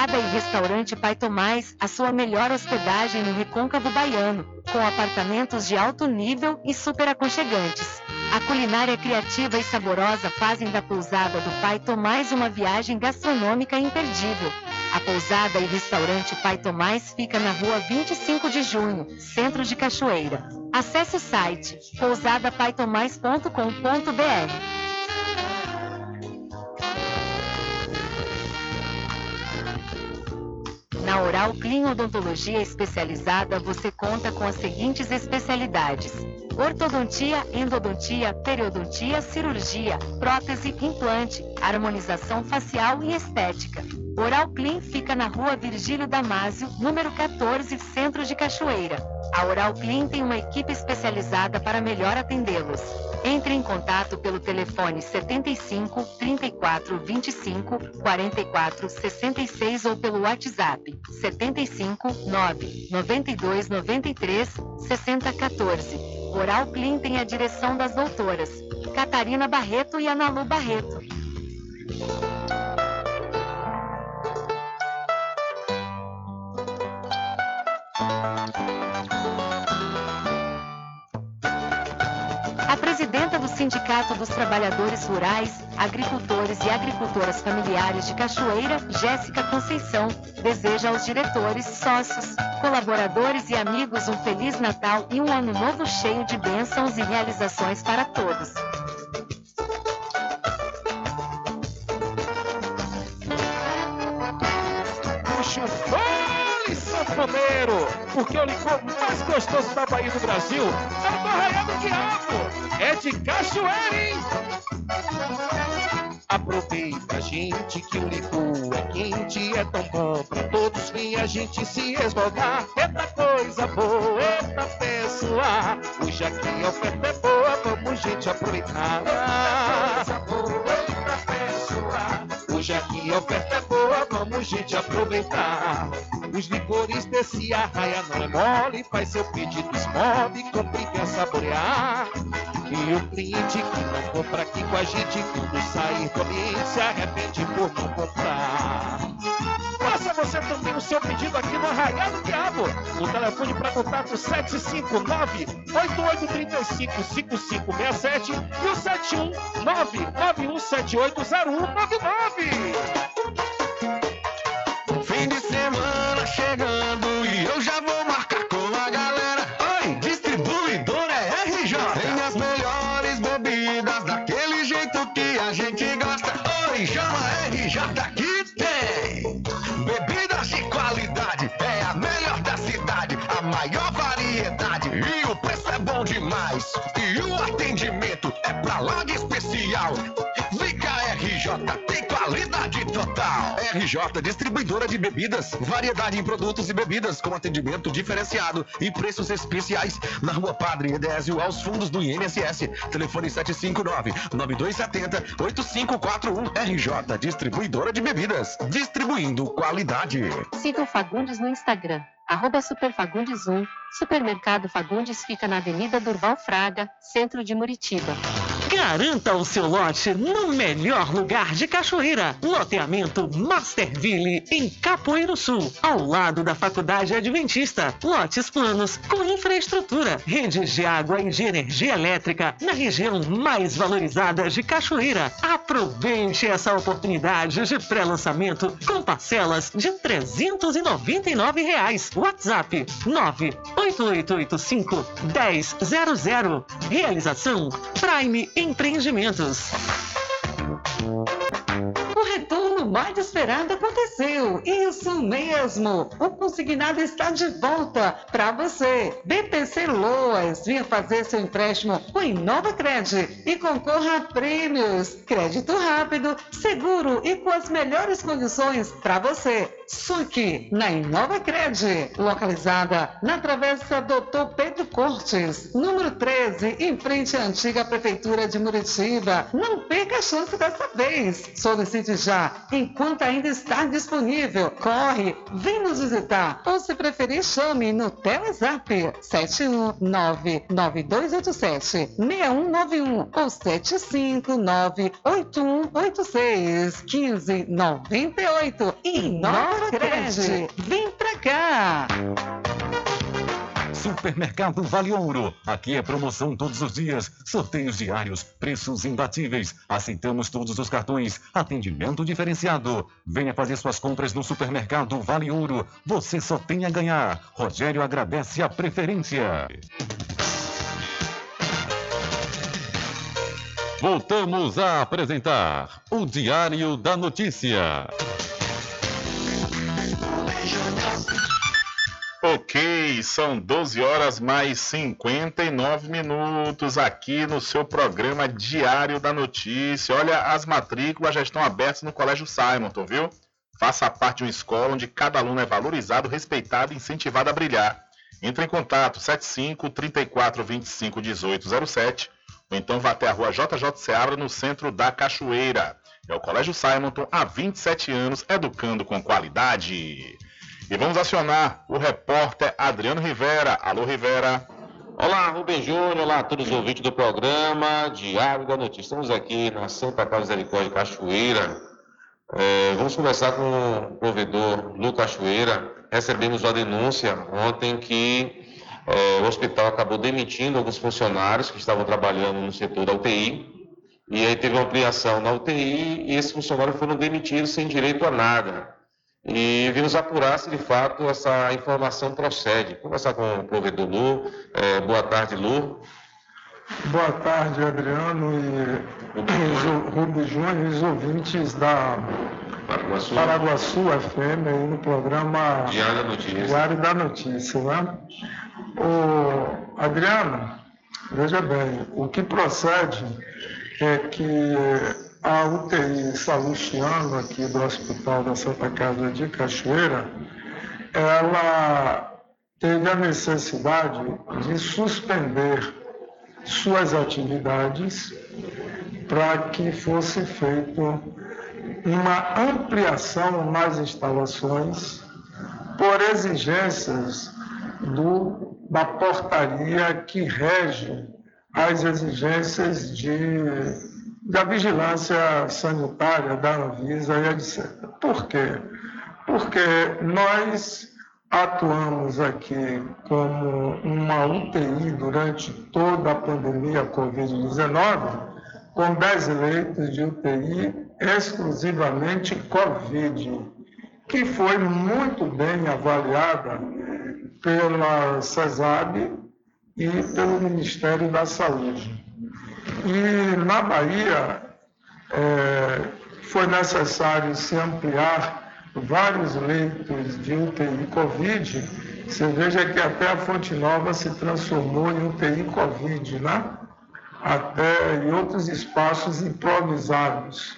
Pousada e Restaurante Pai Tomás, a sua melhor hospedagem no Recôncavo Baiano, com apartamentos de alto nível e super aconchegantes. A culinária criativa e saborosa fazem da pousada do Pai Tomás uma viagem gastronômica imperdível. A pousada e restaurante Pai Tomás fica na rua 25 de junho, centro de Cachoeira. Acesse o site pousadapaitomais.com.br. Na Oral Clean Odontologia Especializada, você conta com as seguintes especialidades: ortodontia, endodontia, periodontia, cirurgia, prótese, implante, harmonização facial e estética. Oral Clean fica na rua Virgílio Damásio, número 14, Centro de Cachoeira. A Oral Clean tem uma equipe especializada para melhor atendê-los. Entre em contato pelo telefone 75 34 25 44 66 ou pelo WhatsApp 75 9 92 93 60 14. Oral Clean tem a direção das doutoras Catarina Barreto e Analu Barreto. Presidenta do Sindicato dos Trabalhadores Rurais, Agricultores e Agricultoras Familiares de Cachoeira, Jéssica Conceição, deseja aos diretores, sócios, colaboradores e amigos um Feliz Natal e um Ano Novo cheio de bênçãos e realizações para todos. Porque o licor mais gostoso da Bahia do Brasil é do Arraial do Diabo! É de cachoeira, hein? Aproveita, gente, que o licor é quente, é tão bom pra todos vir a gente se esmogar. Eita coisa boa, eita pessoa, hoje aqui a oferta é boa, vamos gente aproveitar. Eita coisa boa, eita pessoa, hoje aqui a oferta é boa, vamos gente aproveitar. Os licores desse arraia não é mole, faz seu pedido esmobe, compre e quer saborear. E o cliente que não compra aqui com a gente, quando sair do se arrepende por não comprar. Faça você também o seu pedido aqui no Arraial do Diabo. O telefone para contato 759-8835-5567 e o 719-9178-0199. RJ, distribuidora de bebidas, variedade em produtos e bebidas com atendimento diferenciado e preços especiais na Rua Padre Edésio, aos fundos do INSS. Telefone 759-9270-8541. RJ, distribuidora de bebidas, distribuindo qualidade. Siga o Fagundes no Instagram, arroba Superfagundes1. Supermercado Fagundes fica na Avenida Durval Fraga, centro de Muritiba. Garanta o seu lote no melhor lugar de Cachoeira. Loteamento Masterville, em Capoeiro Sul, ao lado da Faculdade Adventista. Lotes planos com infraestrutura, redes de água e de energia elétrica na região mais valorizada de Cachoeira. Aproveite essa oportunidade de pré-lançamento com parcelas de 399 reais. WhatsApp 98885 1000. Realização Prime Empreendimentos. Mais esperado aconteceu. Isso mesmo. O consignado está de volta para você. BPC Loas, venha fazer seu empréstimo com Inova Cred e concorra a prêmios. Crédito rápido, seguro e com as melhores condições para você. Suque na Inova Cred, localizada na Travessa Doutor Pedro Cortes, número 13, em frente à antiga Prefeitura de Muritiba. Não perca a chance dessa vez. Solicite já, enquanto ainda está disponível. Corre, vem nos visitar. Ou se preferir, chame no Telezap 7199287 6191 ou 7598186 1598. Inova Cred. Vem pra cá. Supermercado Vale Ouro. Aqui é promoção todos os dias, sorteios diários, preços imbatíveis. Aceitamos todos os cartões, atendimento diferenciado. Venha fazer suas compras no Supermercado Vale Ouro. Você só tem a ganhar. Rogério agradece a preferência. Voltamos a apresentar o Diário da Notícia. Ok, são 12 horas mais 59 minutos aqui no seu programa Diário da Notícia. Olha, as matrículas já estão abertas no Colégio Simonton, viu? Faça parte de uma escola onde cada aluno é valorizado, respeitado e incentivado a brilhar. Entre em contato 75 34 25 18 07 ou então vá até a rua JJ Seabra no centro da Cachoeira. É o Colégio Simonton há 27 anos, educando com qualidade. E vamos acionar o repórter Adriano Rivera. Alô, Rivera. Olá, Rubem Júnior, olá a todos os ouvintes do programa Diário da Notícia. Estamos aqui na Santa Casa Misericórdia Cachoeira. É, vamos conversar com o provedor Lu Cachoeira. Recebemos uma denúncia ontem que é, o hospital acabou demitindo alguns funcionários que estavam trabalhando no setor da UTI. E aí teve uma ampliação na UTI e esses funcionários foram demitidos sem direito a nada e vimos apurar se de fato essa informação procede. Conversar com o provedor Lu. É, boa tarde, Lu. Boa tarde, Adriano e Rubens Júnior e os ouvintes da Paraguaçu, Paraguaçu FM aí no programa Diário da Notícia. Diário da Notícia, né? O Adriano, veja bem, o que procede é que a UTI Salustiano, aqui do Hospital da Santa Casa de Cachoeira, ela teve a necessidade de suspender suas atividades para que fosse feito uma ampliação nas instalações por exigências do, da portaria que rege as exigências de, da vigilância sanitária da Anvisa e etc. Por quê? Porque nós atuamos aqui como uma UTI durante toda a pandemia Covid-19, com 10 leitos de UTI exclusivamente Covid, que foi muito bem avaliada pela CESAB e pelo Ministério da Saúde. E na Bahia é, foi necessário se ampliar vários leitos de UTI Covid. Você veja que até a Fonte Nova se transformou em UTI Covid, né? Até em outros espaços improvisados.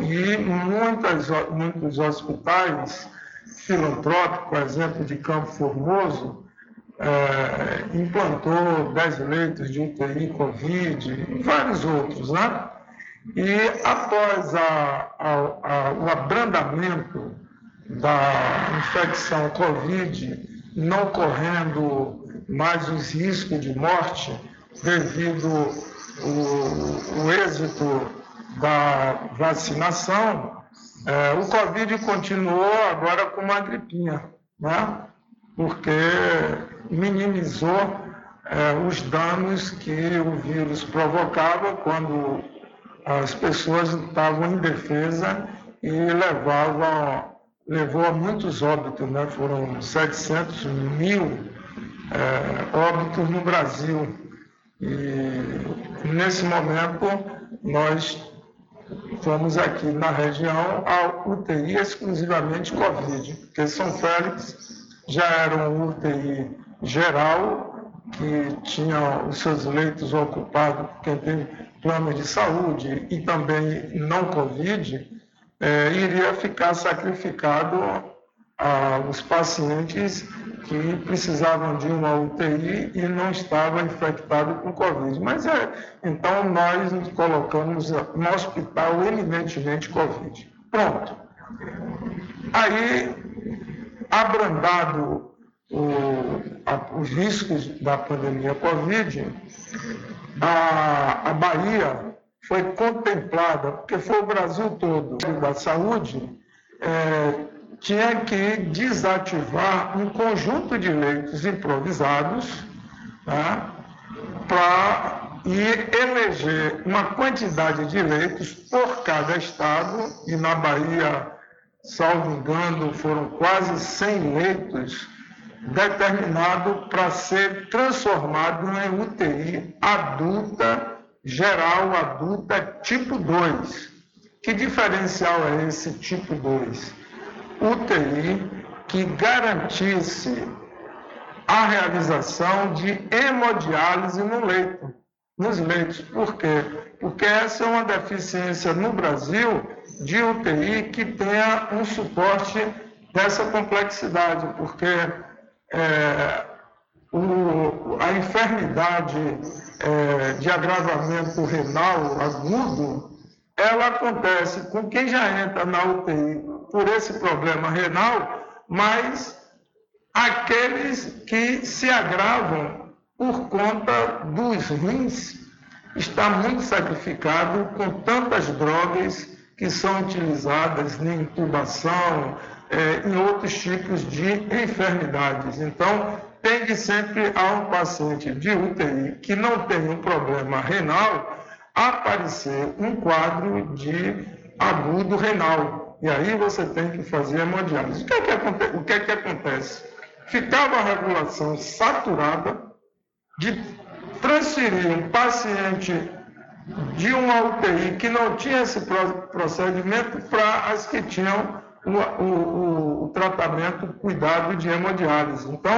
E muitas, muitos hospitais filantrópicos, exemplo, de Campo Formoso, é, implantou 10 leitos de UTI Covid e vários outros, né? E após a, a, a, o abrandamento da infecção Covid, não correndo mais os riscos de morte devido o, o êxito da vacinação, é, o Covid continuou agora com uma gripinha, né? porque minimizou é, os danos que o vírus provocava quando as pessoas estavam indefesas e levavam, levou a muitos óbitos, né? foram 700 mil é, óbitos no Brasil. E nesse momento nós fomos aqui na região a UTI exclusivamente Covid, porque São Félix já era um UTI geral, que tinha os seus leitos ocupados quem tem plano de saúde e também não Covid, é, iria ficar sacrificado aos pacientes que precisavam de uma UTI e não estavam infectados com Covid. Mas é, então nós nos colocamos no hospital eminentemente Covid. Pronto. Aí abrandado o, a, os riscos da pandemia Covid, a, a Bahia foi contemplada, porque foi o Brasil todo da saúde, é, tinha que desativar um conjunto de leitos improvisados tá, para e eleger uma quantidade de leitos por cada estado, e na Bahia salvo engano, foram quase 100 leitos, determinado para ser transformado em UTI adulta, geral adulta, tipo 2. Que diferencial é esse tipo 2? UTI que garantisse a realização de hemodiálise no leito, nos leitos. Por quê? Porque essa é uma deficiência no Brasil de UTI que tenha um suporte dessa complexidade, porque é, o, a enfermidade é, de agravamento renal agudo, ela acontece com quem já entra na UTI por esse problema renal, mas aqueles que se agravam por conta dos rins está muito sacrificado com tantas drogas que são utilizadas em intubação, é, em outros tipos de enfermidades. Então, tende sempre a um paciente de UTI que não tem um problema renal aparecer um quadro de agudo renal. E aí você tem que fazer hemodiálise. O que é que, acontece? O que, é que acontece? Ficava a regulação saturada de transferir um paciente de uma UTI que não tinha esse procedimento para as que tinham o, o, o, tratamento, o cuidado de hemodiálise. Então,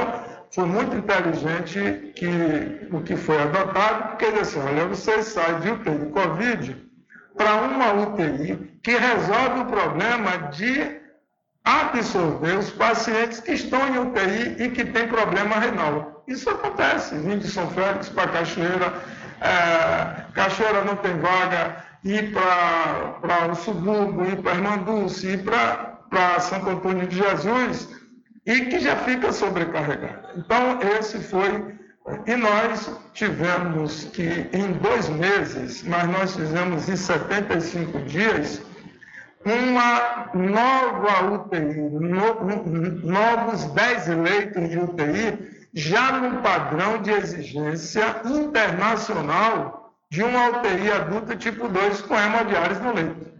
foi muito inteligente que, o que foi adotado, porque disse, olha, você sai de UTI de Covid para uma UTI que resolve o problema de absorver os pacientes que estão em UTI e que têm problema renal. Isso acontece, vim de São Félix para Cachoeira, é, Cachoeira não tem vaga, ir para o subúrbio, ir para Irmandulce, ir para Santo Antônio de Jesus, e que já fica sobrecarregado. Então, esse foi. E nós tivemos que, em dois meses, mas nós fizemos em 75 dias, uma nova UTI, no, novos 10 leitos de UTI, já no padrão de exigência internacional de uma UTI adulta tipo 2 com hemodiálise no leito.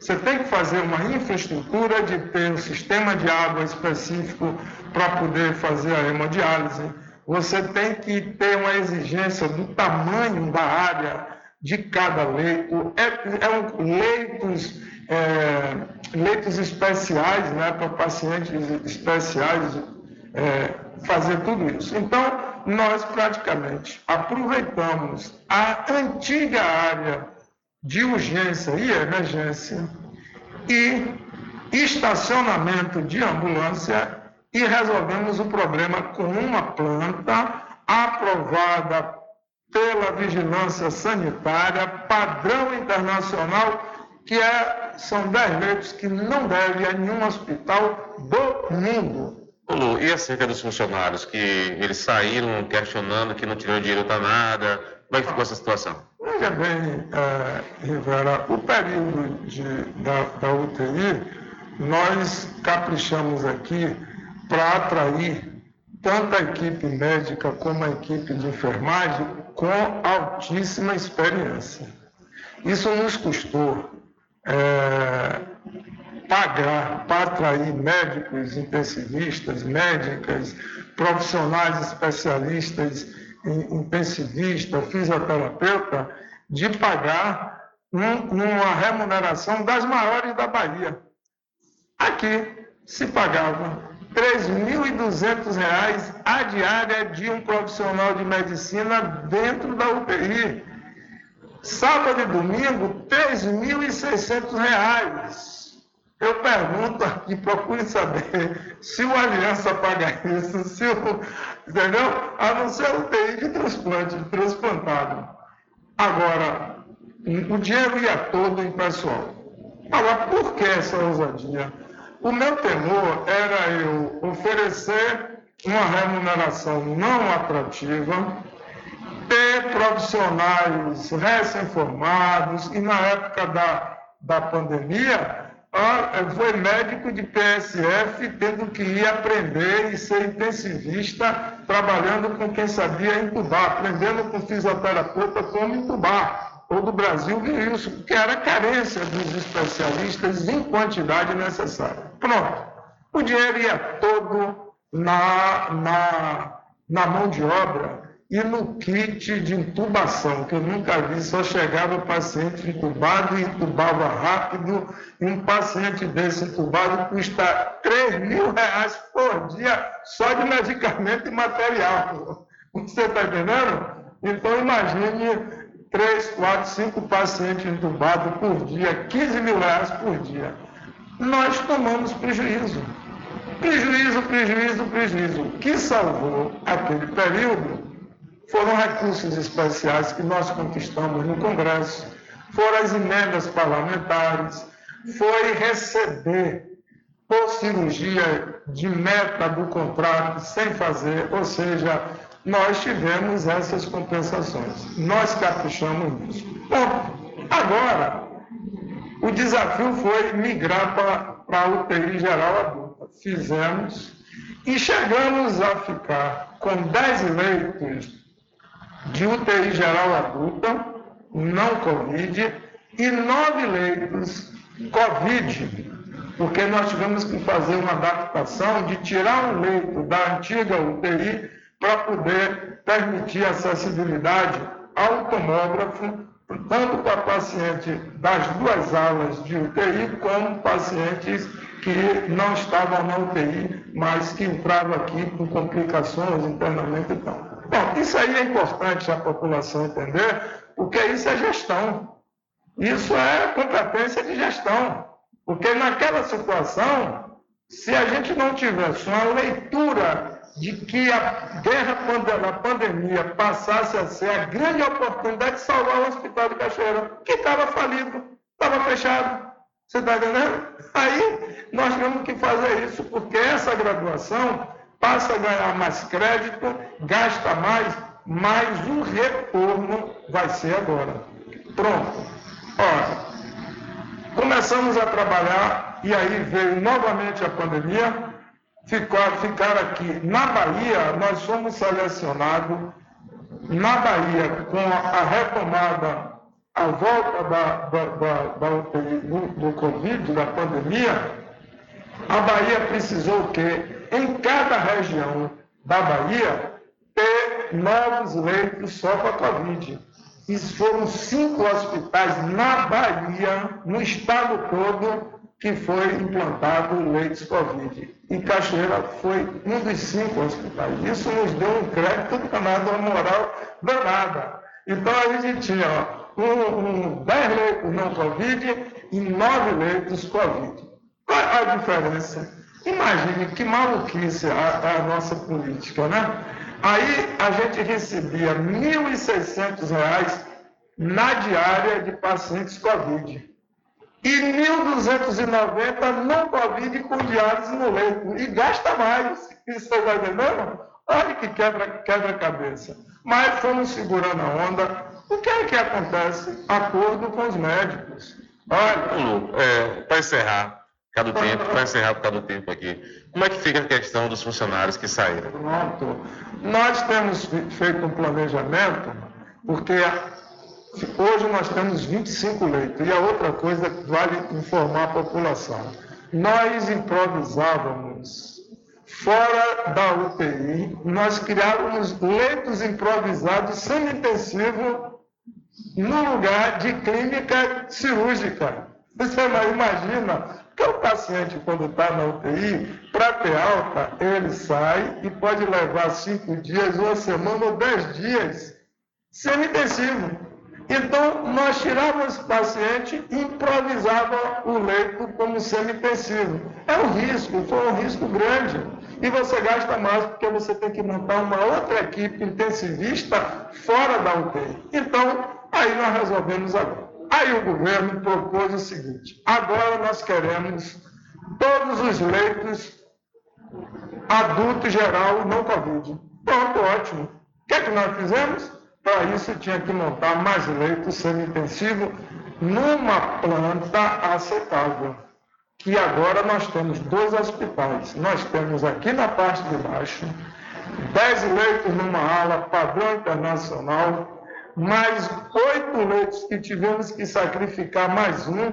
Você tem que fazer uma infraestrutura de ter um sistema de água específico para poder fazer a hemodiálise. Você tem que ter uma exigência do tamanho da área de cada leito. É, é um, leitos, é, leitos especiais né, para pacientes especiais é, fazer tudo isso. Então, nós praticamente aproveitamos a antiga área de urgência e emergência e estacionamento de ambulância e resolvemos o problema com uma planta aprovada pela vigilância sanitária, padrão internacional, que é, são 10 leitos que não deve a nenhum hospital do mundo. Lu, e acerca dos funcionários que eles saíram questionando que não tiveram dinheiro para nada? Como é que ficou essa situação? Veja bem, é, Rivera, o período de, da, da UTI, nós caprichamos aqui para atrair tanto a equipe médica como a equipe de enfermagem com altíssima experiência. Isso nos custou é, pagar para atrair médicos intensivistas, médicas, profissionais especialistas intensivista, fisioterapeuta, de pagar um, uma remuneração das maiores da Bahia. Aqui se pagava R$ 3.200 a diária de um profissional de medicina dentro da UTI. Sábado e domingo, R$ 3.600. Eu pergunto aqui, procure saber se o Aliança paga isso, se o, entendeu? A não ser o TI de transplante, transplantado. Agora, o dinheiro ia todo em pessoal. Agora, por que essa ousadia? O meu temor era eu oferecer uma remuneração não atrativa, ter profissionais recém-formados, e na época da, da pandemia, foi médico de PSF tendo que ir aprender e ser intensivista, trabalhando com quem sabia intubar, aprendendo com fisioterapeuta como intubar. Todo o Brasil viu isso, porque era carência dos especialistas em quantidade necessária. Pronto. O dinheiro ia todo na, na, na mão de obra e no kit de intubação, que eu nunca vi, só chegava o paciente entubado e intubava rápido, e um paciente desse entubado custa 3 mil reais por dia só de medicamento e material. Você está entendendo? Então imagine 3, 4, 5 pacientes entubados por dia, 15 mil reais por dia. Nós tomamos prejuízo. Prejuízo, prejuízo, prejuízo. O que salvou aquele período foram recursos especiais que nós conquistamos no Congresso, foram as emendas parlamentares, foi receber por cirurgia de meta do contrato sem fazer, ou seja, nós tivemos essas compensações. Nós caprichamos nisso. Bom, agora, o desafio foi migrar para a UTI geral adulta. Fizemos e chegamos a ficar com 10 leitos de UTI geral adulta, não Covid, e nove leitos Covid, porque nós tivemos que fazer uma adaptação de tirar um leito da antiga UTI para poder permitir acessibilidade ao tomógrafo, tanto para paciente das duas alas de UTI, como pacientes que não estavam na UTI, mas que entravam aqui com complicações, internamente e tal. Bom, isso aí é importante a população entender, porque isso é gestão. Isso é competência de gestão. Porque naquela situação, se a gente não tivesse uma leitura de que a guerra, a pandemia passasse a ser a grande oportunidade de salvar o Hospital de Cachoeira, que estava falido, estava fechado. Você está entendendo? Aí nós temos que fazer isso, porque essa graduação passa a ganhar mais crédito, gasta mais, mas o retorno vai ser agora. Pronto. Ora, começamos a trabalhar e aí veio novamente a pandemia. Ficar, ficar aqui na Bahia, nós fomos selecionados na Bahia com a, retomada, a volta da, da, da, da do, do Covid, da pandemia, a Bahia precisou o quê? Em cada região da Bahia ter novos leitos só para Covid. E foram cinco hospitais na Bahia, no estado todo, que foi implantado leitos Covid. E Cachoeira foi um dos cinco hospitais. Isso nos deu um crédito danado, uma moral danada. Então a gente tinha um, um, 10 leitos não Covid e nove leitos Covid. Qual a diferença? Imagine que maluquice a, a nossa política, né? Aí a gente recebia R$ 1.600 na diária de pacientes Covid. E R$ 1.290 não Covid com diálise no leito. E gasta mais. Isso está entendendo? Olha que quebra-cabeça. Quebra Mas fomos segurando a onda. O que é que acontece? Acordo com os médicos. Olha, é, para encerrar, causa do tempo, para encerrar por do tempo aqui. Como é que fica a questão dos funcionários que saíram? Pronto. Nós temos feito um planejamento, porque hoje nós temos 25 leitos. E a outra coisa que vale informar a população. Nós improvisávamos fora da UTI, nós criávamos leitos improvisados semi-intensivo no lugar de clínica cirúrgica. Você imagina porque o paciente, quando está na UTI, para ter alta, ele sai e pode levar cinco dias, uma semana ou dez dias semi-intensivo. Então, nós tirávamos o paciente e improvisava o leito como semi-intensivo. É um risco, foi um risco grande. E você gasta mais porque você tem que montar uma outra equipe intensivista fora da UTI. Então, aí nós resolvemos agora. Aí o governo propôs o seguinte: agora nós queremos todos os leitos adulto geral não Covid. Pronto, ótimo. O que é que nós fizemos? Para isso tinha que montar mais leitos semi-intensivo numa planta aceitável. Que agora nós temos dois hospitais. Nós temos aqui na parte de baixo 10 leitos numa ala padrão internacional mais oito leitos que tivemos que sacrificar mais um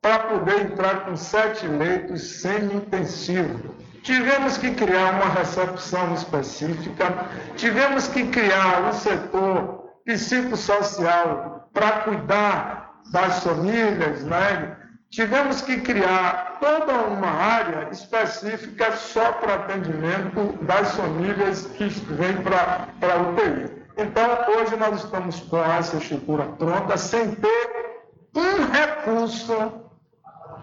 para poder entrar com sete leitos semi-intensivo. Tivemos que criar uma recepção específica, tivemos que criar um setor psicossocial para cuidar das famílias, né? tivemos que criar toda uma área específica só para atendimento das famílias que vêm para a UTI. Então, hoje nós estamos com essa estrutura pronta, sem ter um recurso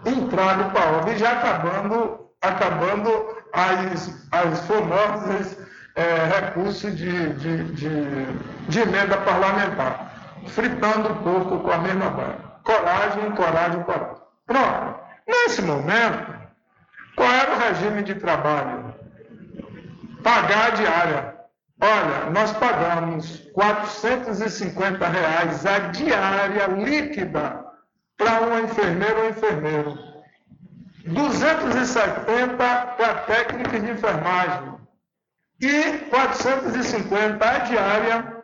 entrado para a obra e já acabando, acabando as, as famosas é, recursos de, de, de, de emenda parlamentar, fritando o porco com a mesma barra. Coragem, coragem, coragem. Pronto. Nesse momento, qual era o regime de trabalho? Pagar a diária. Olha, nós pagamos 450 reais a diária líquida para uma enfermeira ou enfermeiro. 270 para técnica de enfermagem e 450 a diária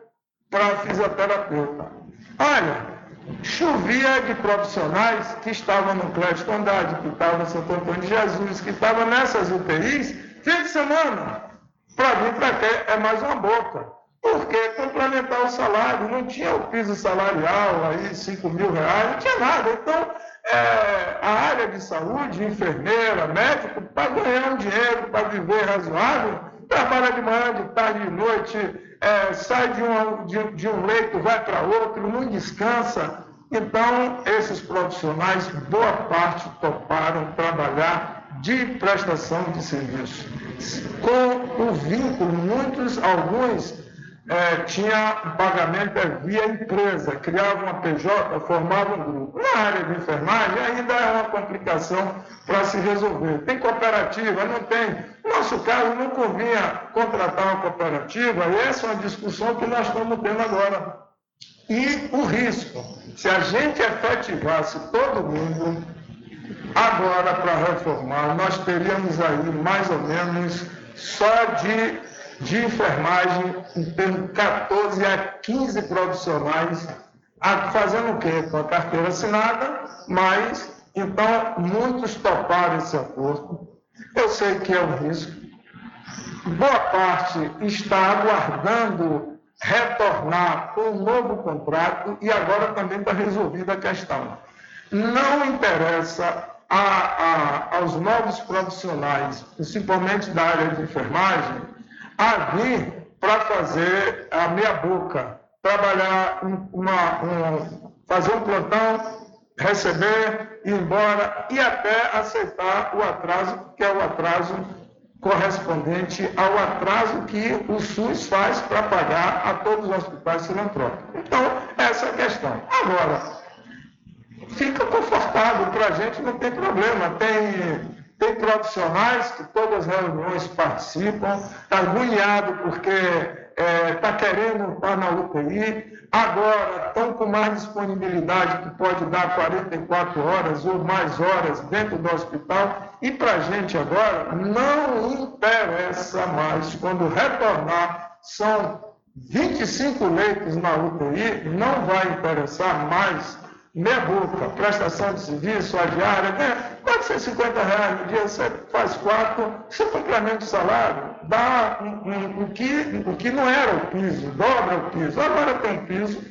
para fisioterapeuta. Olha, chovia de profissionais que estavam no Clédio Condade, que estavam no Santo Antônio de Jesus, que estavam nessas UTIs, fim de semana. Para para cá é mais uma boca. Porque complementar o salário, não tinha o piso salarial aí, 5 mil reais, não tinha nada. Então, é, a área de saúde, enfermeira, médico, para ganhar um dinheiro, para viver razoável, trabalha de manhã, de tarde, de noite, é, sai de um, de, de um leito, vai para outro, não descansa. Então, esses profissionais, boa parte toparam trabalhar de prestação de serviço. Com o vínculo, muitos, alguns é, tinha pagamento via empresa, criava uma PJ, formava um grupo. Na área de enfermagem ainda é uma complicação para se resolver. Tem cooperativa, não tem. No nosso caso, não convinha contratar uma cooperativa, e essa é uma discussão que nós estamos tendo agora. E o risco, se a gente efetivasse todo mundo, agora para reformar, nós teríamos aí mais ou menos só de, de enfermagem, em termos de 14 a 15 profissionais, fazendo o quê? Com a carteira assinada, mas então muitos toparam esse acordo. Eu sei que é um risco. Boa parte está aguardando retornar com um novo contrato e agora também está resolvida a questão. Não interessa a, a, aos novos profissionais, principalmente da área de enfermagem, a vir para fazer a meia boca, trabalhar uma, um, fazer um plantão, receber, ir embora e até aceitar o atraso, que é o atraso correspondente ao atraso que o SUS faz para pagar a todos os hospitais filantrópicos. Então, essa é a questão. Agora, fica confortável para a gente, não tem problema. Tem, tem profissionais que todas as reuniões participam, está agoniado porque está é, tá querendo estar na UTI, agora estão com mais disponibilidade, que pode dar 44 horas ou mais horas dentro do hospital, e para a gente agora não interessa mais, quando retornar, são 25 leitos na UTI, não vai interessar mais meia boca, prestação de serviço, a diária, né? pode ser 50 reais no dia, você faz quatro, você complementa o salário, dá um, um, o, que, o que não era o piso, dobra o piso, agora tem piso,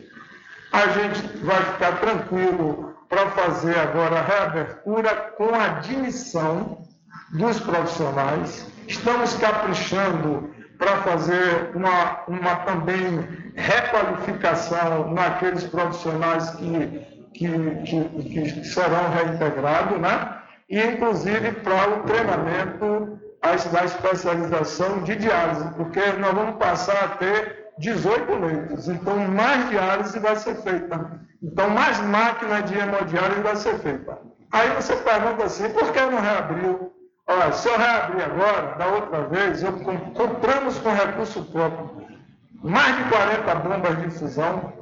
a gente vai ficar tranquilo para fazer agora a reabertura com a admissão dos profissionais, estamos caprichando para fazer uma, uma também requalificação naqueles profissionais que que, que, que serão reintegrados, né? e inclusive para o treinamento da especialização de diálise, porque nós vamos passar a ter 18 leitos, então mais diálise vai ser feita, então mais máquina de hemodiálise vai ser feita. Aí você pergunta assim, por que não reabriu? Olha, se eu reabrir agora, da outra vez, eu compramos com recurso próprio mais de 40 bombas de fusão,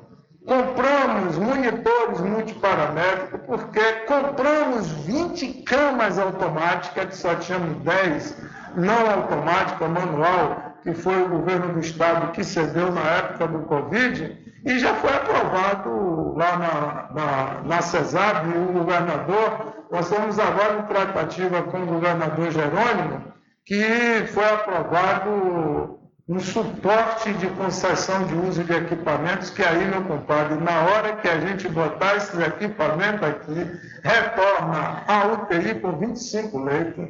compramos monitores multiparamétricos, porque compramos 20 camas automáticas, que só tínhamos 10 não automática, manual, que foi o governo do estado que cedeu na época do Covid, e já foi aprovado lá na, na, na CESAB, o governador, nós estamos agora em tratativa com o governador Jerônimo, que foi aprovado um suporte de concessão de uso de equipamentos, que aí, meu compadre, na hora que a gente botar esses equipamentos aqui, retorna a UTI com 25 leitos.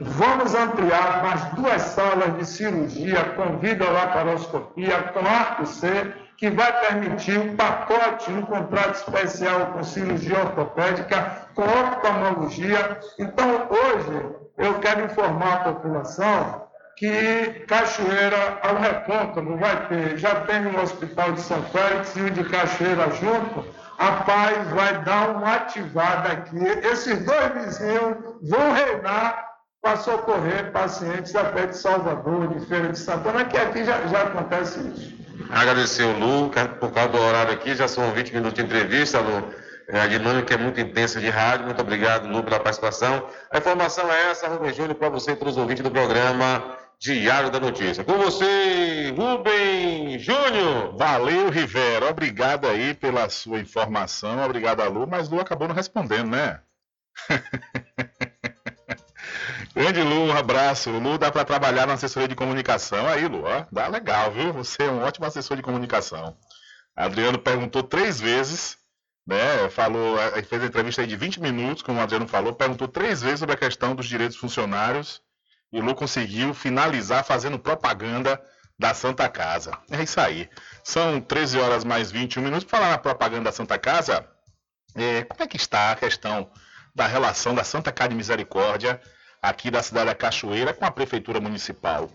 Vamos ampliar mais duas salas de cirurgia com videolaparoscopia, com arco C, que vai permitir um pacote, um contrato especial com cirurgia ortopédica, com oftalmologia. Então, hoje, eu quero informar a população que Cachoeira, ao recôncavo, vai ter, já tem o Hospital de São Félix e o de Cachoeira junto, a paz vai dar uma ativada aqui. Esses dois vizinhos vão reinar para socorrer pacientes até de Salvador, de Feira de Santana, que aqui já, já acontece isso. Agradecer o Lu, por causa do horário aqui, já são 20 minutos de entrevista, Lu. É, a dinâmica é muito intensa de rádio. Muito obrigado, Lu, pela participação. A informação é essa, Rubem Júnior, para você e para os ouvintes do programa Diário da Notícia. Com você, Rubem Júnior. Valeu, Rivera. Obrigado aí pela sua informação. Obrigado Lu, mas Lu acabou não respondendo, né? Grande Lu, um abraço. Lu dá para trabalhar na assessoria de comunicação. Aí, Lu, ó, dá legal, viu? Você é um ótimo assessor de comunicação. Adriano perguntou três vezes, né? Falou, fez a entrevista aí de 20 minutos, como o Adriano falou, perguntou três vezes sobre a questão dos direitos funcionários e Lu conseguiu finalizar fazendo propaganda da Santa Casa. É isso aí. São 13 horas mais 21 minutos. Para falar na propaganda da Santa Casa, é, como é que está a questão da relação da Santa Casa de Misericórdia aqui da cidade da Cachoeira com a Prefeitura Municipal.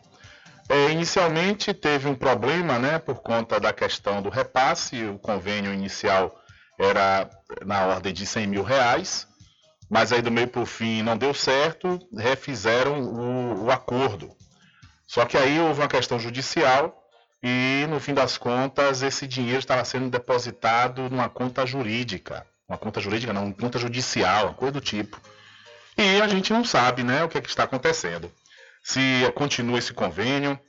É, inicialmente teve um problema né, por conta da questão do repasse, o convênio inicial era na ordem de 100 mil reais, mas aí do meio para o fim não deu certo, refizeram o, o acordo. Só que aí houve uma questão judicial e no fim das contas esse dinheiro estava sendo depositado numa conta jurídica, uma conta jurídica não, uma conta judicial, uma coisa do tipo. E a gente não sabe, né, o que, é que está acontecendo. Se continua esse convênio,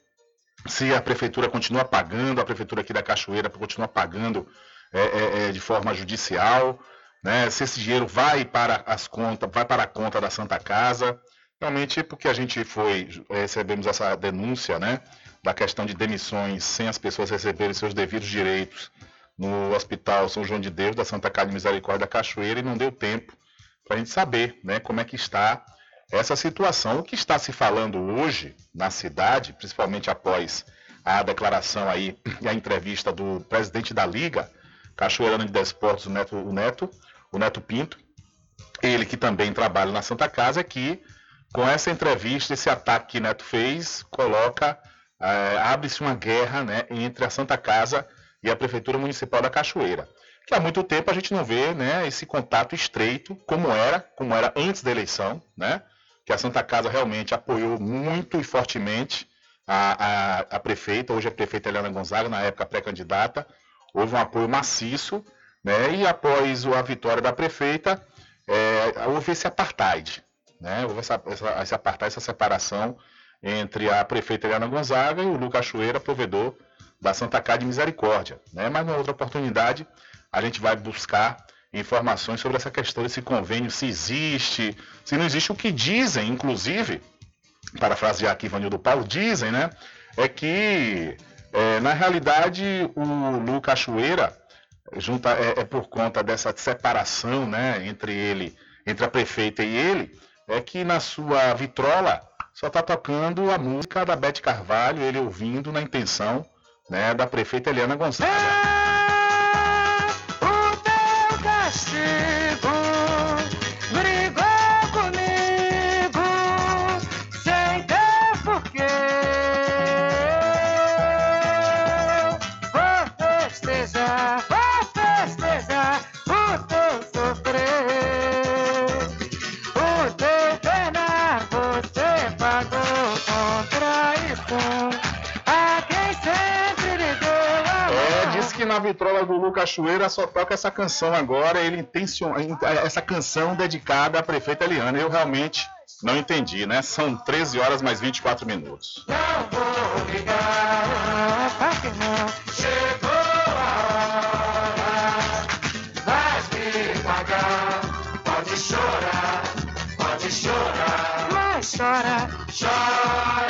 se a prefeitura continua pagando, a prefeitura aqui da Cachoeira continua pagando é, é, é, de forma judicial, né? Se esse dinheiro vai para as contas, vai para a conta da Santa Casa, realmente porque a gente foi recebemos essa denúncia, né, da questão de demissões sem as pessoas receberem seus devidos direitos no Hospital São João de Deus da Santa Casa de Misericórdia da Cachoeira e não deu tempo para a gente saber, né, como é que está essa situação. O que está se falando hoje na cidade, principalmente após a declaração aí e a entrevista do presidente da Liga, Cachoeirano de Desportos, o Neto, o Neto, o Neto Pinto, ele que também trabalha na Santa Casa, é que com essa entrevista, esse ataque que Neto fez, coloca, é, abre-se uma guerra né, entre a Santa Casa e a Prefeitura Municipal da Cachoeira. Que há muito tempo a gente não vê né, esse contato estreito, como era, como era antes da eleição, né? Que a Santa Casa realmente apoiou muito e fortemente a, a, a prefeita, hoje a prefeita Helena Gonzaga, na época pré-candidata, houve um apoio maciço, né? E após a vitória da prefeita, é, houve esse apartheid, né? Houve essa, essa, esse apartheid, essa separação entre a prefeita Helena Gonzaga e o Lucas Cachoeira, provedor da Santa Casa de Misericórdia, né? Mas numa outra oportunidade a gente vai buscar informações sobre essa questão desse convênio, se existe, se não existe, o que dizem, inclusive, parafrasear aqui Vanildo Paulo, dizem, né? É que é, na realidade, o Lu Cachoeira, junta, é, é, por conta dessa separação né, entre ele, entre a prefeita e ele, é que na sua vitrola só está tocando a música da Bete Carvalho, ele ouvindo na intenção né, da prefeita Eliana Gonçalves. Vitrola do Lu Cachoeira só toca essa canção agora, ele intenciona essa canção dedicada à prefeita Eliana. Eu realmente não entendi, né? São 13 horas mais 24 minutos. Chegou a hora, vais me pagar. Pode chorar, pode chorar. Mas chora, chora.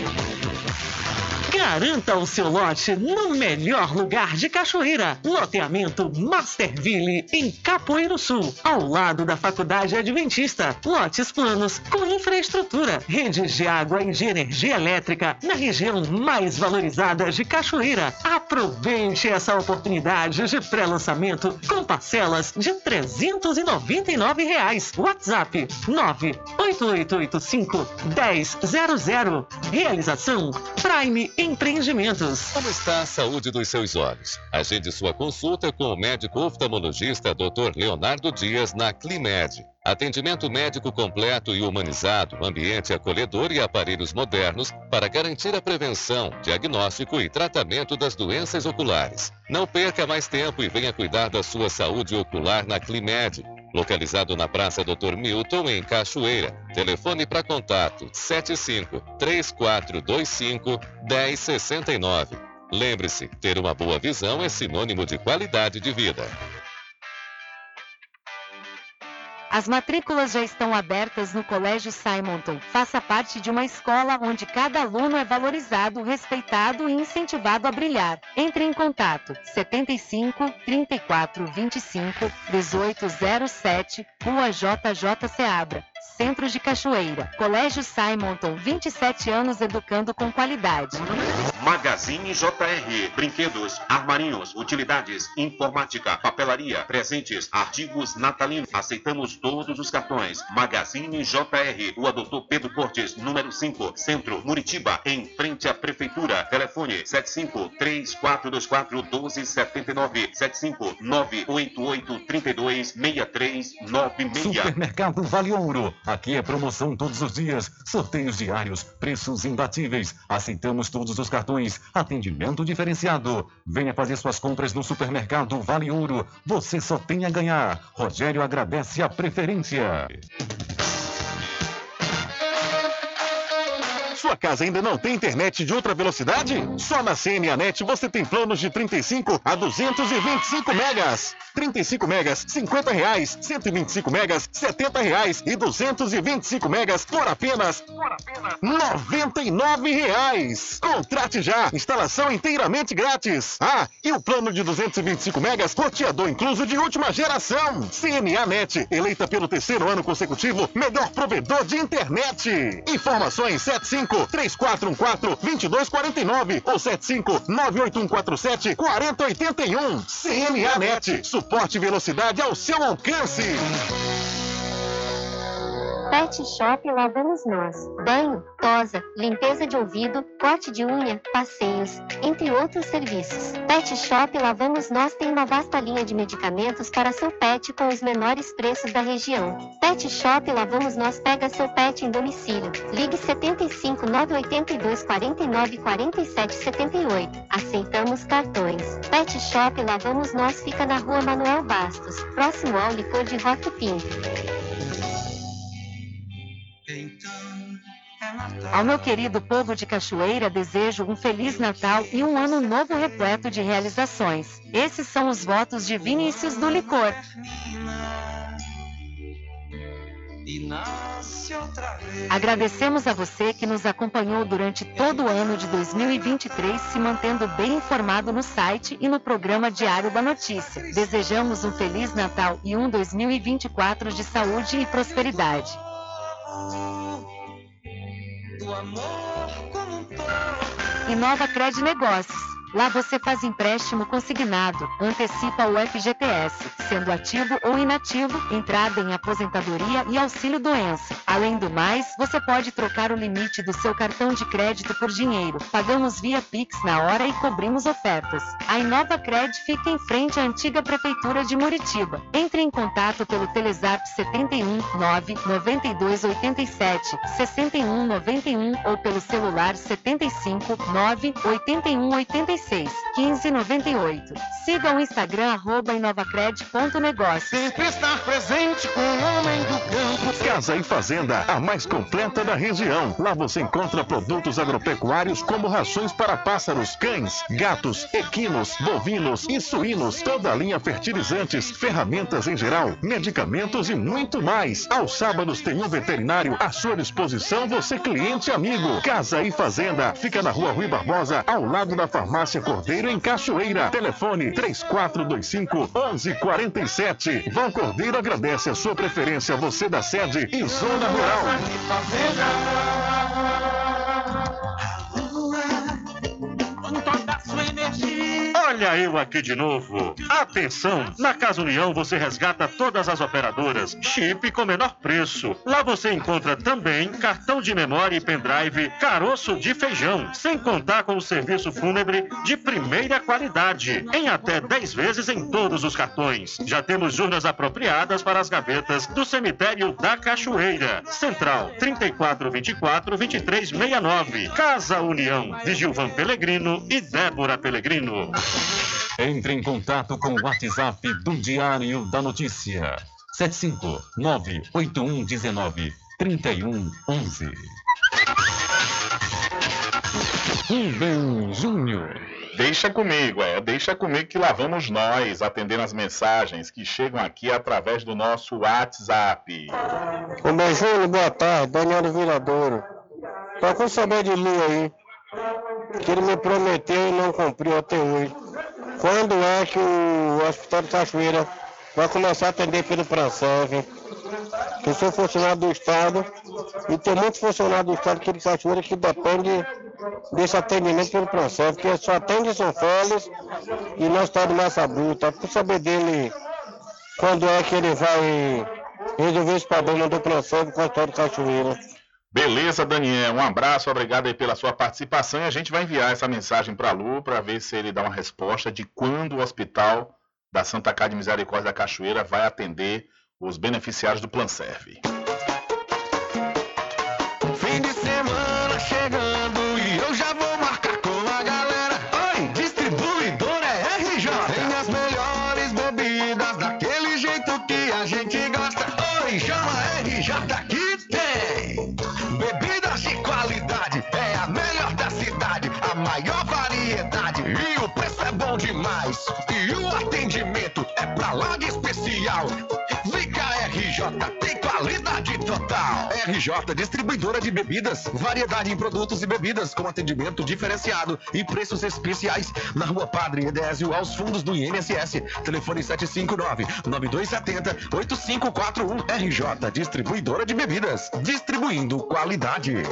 Garanta o seu lote no melhor lugar de Cachoeira. Loteamento Masterville, em Capoeiro Sul, ao lado da Faculdade Adventista. Lotes planos com infraestrutura, redes de água e de energia elétrica na região mais valorizada de Cachoeira. Aproveite essa oportunidade de pré-lançamento com parcelas de 399 reais. WhatsApp 98885 1000. Realização Prime Empreendimentos. Como está a saúde dos seus olhos? Agende sua consulta com o médico oftalmologista Dr. Leonardo Dias na Climed. Atendimento médico completo e humanizado, ambiente acolhedor e aparelhos modernos para garantir a prevenção, diagnóstico e tratamento das doenças oculares. Não perca mais tempo e venha cuidar da sua saúde ocular na Climed. Localizado na Praça Dr. Milton, em Cachoeira. Telefone para contato 75 3425 1069. Lembre-se, ter uma boa visão é sinônimo de qualidade de vida. As matrículas já estão abertas no Colégio Simonton. Faça parte de uma escola onde cada aluno é valorizado, respeitado e incentivado a brilhar. Entre em contato 75 34 25 1807, Rua JJ Seabra. Centro de Cachoeira. Colégio Simonton, 27 anos educando com qualidade. Magazine JR. Brinquedos, armarinhos, utilidades, informática, papelaria, presentes, artigos natalinos. Aceitamos todos os cartões. Magazine JR. O Doutor Pedro Cortes, número 5, Centro, Muritiba, em frente à Prefeitura. Telefone 75 3424 1279 75 988 32 6396. Supermercado Vale Ouro. Aqui é promoção todos os dias, sorteios diários, preços imbatíveis. Aceitamos todos os cartões, atendimento diferenciado. Venha fazer suas compras no supermercado Vale Ouro. Você só tem a ganhar. Rogério agradece a preferência. Sua casa ainda não tem internet de ultra velocidade? Só na CNAnet você tem planos de 35 a 225 megas. 35 megas, 50 reais. 125 megas, 70 reais. E 225 megas por apenas, por apenas 99 reais. Contrate já. Instalação inteiramente grátis. Ah, e o plano de 225 megas, roteador incluso de última geração. CNAnet, eleita pelo terceiro ano consecutivo, melhor provedor de internet. Informações 75 3414 2249 ou 75 98147 4081. CNA Net. Suporte e velocidade ao seu alcance. Pet Shop lá vamos nós. Banho, tosa, limpeza de ouvido, corte de unha, passeios, entre outros serviços. Pet Shop lá vamos nós tem uma vasta linha de medicamentos para seu pet com os menores preços da região. Pet Shop lá vamos nós pega seu pet em domicílio. Ligue 75 982 49 47 78. Aceitamos cartões. Pet Shop lá vamos nós fica na rua Manuel Bastos, próximo ao licor de Rock Pinto. Ao meu querido povo de Cachoeira, desejo um Feliz Natal e um ano novo repleto de realizações. Esses são os votos de Vinícius do Licor. Agradecemos a você que nos acompanhou durante todo o ano de 2023, se mantendo bem informado no site e no programa Diário da Notícia. Desejamos um Feliz Natal e um 2024 de saúde e prosperidade. Inova Cred Negócios. Lá você faz empréstimo consignado, antecipa o FGTS, sendo ativo ou inativo, entrada em aposentadoria e auxílio doença. Além do mais, você pode trocar o limite do seu cartão de crédito por dinheiro. Pagamos via Pix na hora e cobrimos ofertas. A Inova Cred fica em frente à antiga prefeitura de Muritiba. Entre em contato pelo Telezap 71 9 92 87 61 91 ou pelo celular 75 9 81 86 1598. Siga o Instagram arroba inovacred.negócio. Sempre estar presente com o homem do campo. Casa e Fazenda, a mais completa da região. Lá você encontra produtos agropecuários como rações para pássaros, cães, gatos, equinos, bovinos e suínos, toda a linha fertilizantes, ferramentas em geral, medicamentos e muito mais. Aos sábados tem um veterinário à sua disposição, você cliente amigo. Casa e Fazenda, fica na rua Rui Barbosa, ao lado da farmácia Cordeiro em Cachoeira. Telefone 3425 1147. Vão Cordeiro agradece a sua preferência, você da sede e zona rural. Olha eu aqui de novo. Atenção! Na Casa União você resgata todas as operadoras, chip com menor preço. Lá você encontra também cartão de memória e pendrive, caroço de feijão, sem contar com o serviço fúnebre de primeira qualidade, em até 10 vezes em todos os cartões. Já temos urnas apropriadas para as gavetas do cemitério da Cachoeira. Central 3424 2369. Casa União, de Gilvan Pelegrino e Débora Pelegrino. Entre em contato com o WhatsApp do Diário da Notícia. 75 98119 3111. Rubem Júnior. Deixa comigo, é, deixa comigo que lá vamos nós atendendo as mensagens que chegam aqui através do nosso WhatsApp. Ô Benjúlio, boa tarde, Daniel Viradouro. Procura saber de mim aí, que ele me prometeu e não cumpriu até hoje. Quando é que o Hospital de Cachoeira vai começar a atender pelo Prancev? Eu sou funcionário do Estado e tem muitos funcionários do Estado aqui de Cachoeira que depende desse atendimento pelo Prancev, porque só atende São Félix e nós estamos de Massa Bruta. Por saber dele quando é que ele vai resolver esse problema do Prancev com o Hospital de Cachoeira. Beleza, Daniel. Um abraço, obrigado aí pela sua participação. E a gente vai enviar essa mensagem para Lu para ver se ele dá uma resposta de quando o hospital da Santa Casa de Misericórdia da Cachoeira vai atender os beneficiários do Plan Serve. Fim de semana atendimento é pra lá de especial. Cá, RJ, tem qualidade total. RJ, distribuidora de bebidas, variedade em produtos e bebidas com atendimento diferenciado e preços especiais na Rua Padre Edésio, aos fundos do INSS. Telefone 759-9270-8541. RJ, distribuidora de bebidas, distribuindo qualidade.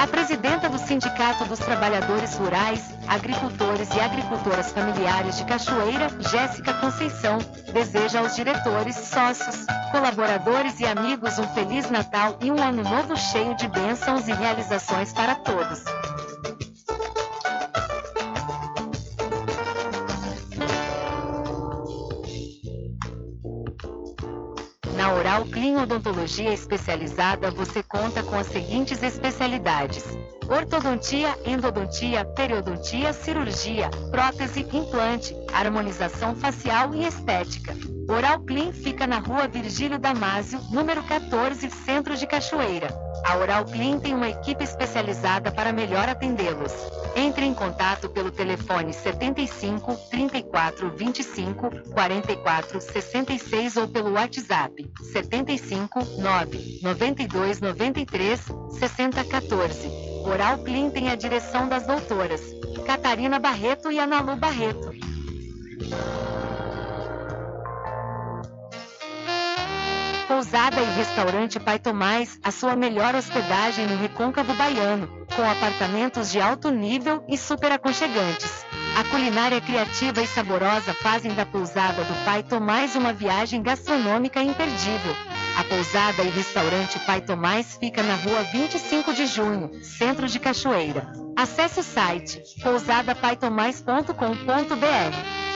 A presidenta do Sindicato dos Trabalhadores Rurais, Agricultores e Agricultoras Familiares de Cachoeira, Jéssica Conceição, deseja aos diretores, sócios, colaboradores e amigos um Feliz Natal e um Ano Novo cheio de bênçãos e realizações para todos. Odontologia Especializada, você conta com as seguintes especialidades: ortodontia, endodontia, periodontia, cirurgia, prótese, implante, harmonização facial e estética. Oral Clean fica na rua Virgílio Damásio, número 14, Centro de Cachoeira. A Oral Clean tem uma equipe especializada para melhor atendê-los. Entre em contato pelo telefone 75 34 25 44 66 ou pelo WhatsApp 75 9 92 93 60 14. Oral Clean tem a direção das doutoras Catarina Barreto e Analu Barreto. Pousada e Restaurante Pai Tomás, a sua melhor hospedagem no Recôncavo Baiano, com apartamentos de alto nível e super aconchegantes. A culinária criativa e saborosa fazem da pousada do Pai Tomás uma viagem gastronômica imperdível. A pousada e restaurante Pai Tomás fica na rua 25 de junho, centro de Cachoeira. Acesse o site pousadapaitomais.com.br.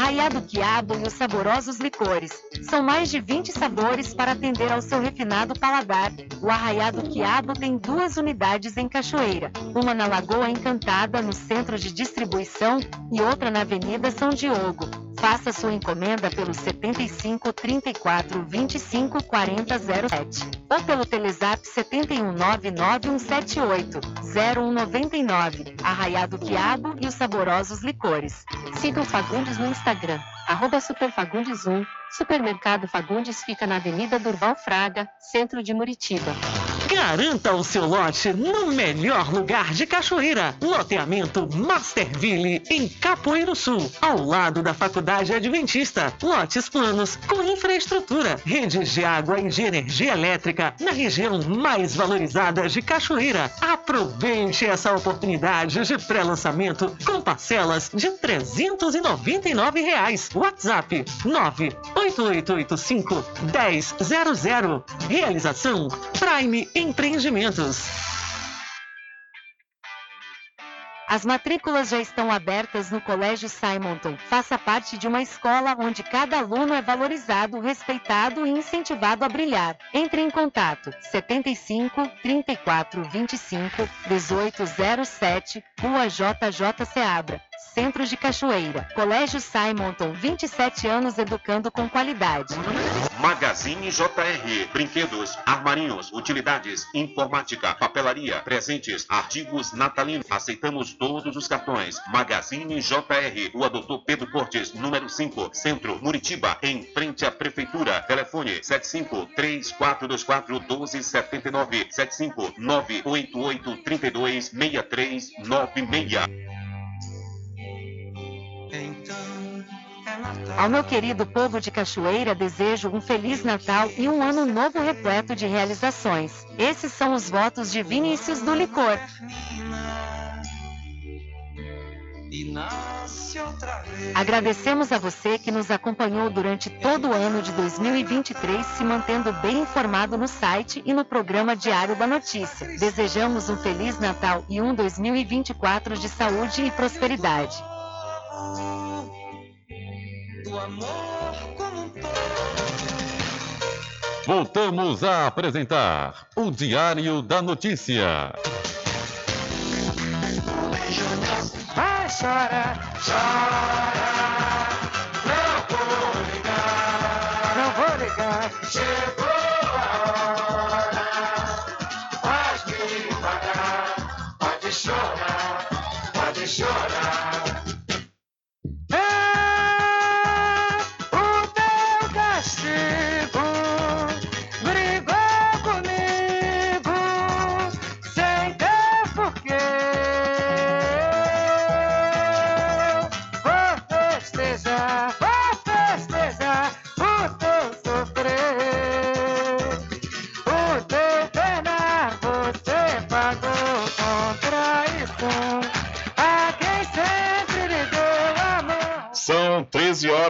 Arraiado Quiabo e os saborosos licores. São mais de 20 sabores para atender ao seu refinado paladar. O Arraiado Quiabo tem duas unidades em Cachoeira, uma na Lagoa Encantada, no centro de distribuição, e outra na Avenida São Diogo. Faça sua encomenda pelo 75 34 25 40 07 ou pelo Telezap 71 99178 0199. Arraiado Quiabo e os saborosos licores. Siga o Fagundes no Instagram, arroba Superfagundes1. Supermercado Fagundes fica na Avenida Durval Fraga, centro de Muritiba. Garanta o seu lote no melhor lugar de Cachoeira. Loteamento Masterville, em Capoeiro Sul, ao lado da Faculdade Adventista. Lotes planos com infraestrutura, redes de água e de energia elétrica na região mais valorizada de Cachoeira. Aproveite essa oportunidade de pré-lançamento com parcelas de 399 reais. WhatsApp 98885 1000. Realização Prime Empreendimentos. As matrículas já estão abertas no Colégio Simonton. Faça parte de uma escola onde cada aluno é valorizado, respeitado e incentivado a brilhar. Entre em contato 75 34 25 1807, Rua JJ Seabra. Centro de Cachoeira. Colégio Simonton, 27 anos educando com qualidade. Magazine JR. Brinquedos, armarinhos, utilidades, informática, papelaria, presentes, artigos natalinos. Aceitamos todos os cartões. Magazine JR. Rua Doutor Pedro Cortes, número 5, Centro, Muritiba, em frente à Prefeitura. Telefone 75 3424 Ao meu querido povo de Cachoeira, desejo um Feliz Natal e um ano novo repleto de realizações. Esses são os votos de Vinícius do Licor. Agradecemos a você que nos acompanhou durante todo o ano de 2023, se mantendo bem informado no site e no programa Diário da Notícia. Desejamos um Feliz Natal e um 2024 de saúde e prosperidade. Voltamos a apresentar o Diário da Notícia. Vai chorar, chora, não vou ligar, não vou ligar. Chegou a hora, faz me pagar, pode chorar, pode chorar.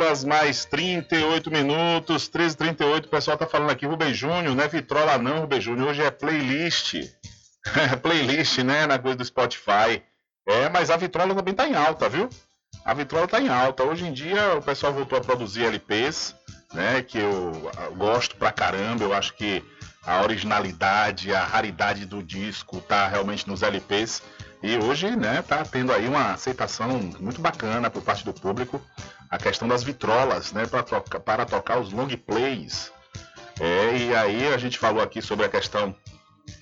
Horas mais 38 minutos, 13 38 o pessoal tá falando aqui, Rubem Júnior, não é vitrola não, Rubem Júnior, hoje é playlist. playlist, né, na coisa do Spotify. É, mas a vitrola também tá em alta, viu? A vitrola tá em alta. Hoje em dia o pessoal voltou a produzir LPs, né, que eu gosto pra caramba, eu acho que a originalidade, a raridade do disco tá realmente nos LPs. E hoje, né, tá tendo aí uma aceitação muito bacana por parte do público a questão das vitrolas, né, para tocar, para tocar os long plays. É, e aí a gente falou aqui sobre a questão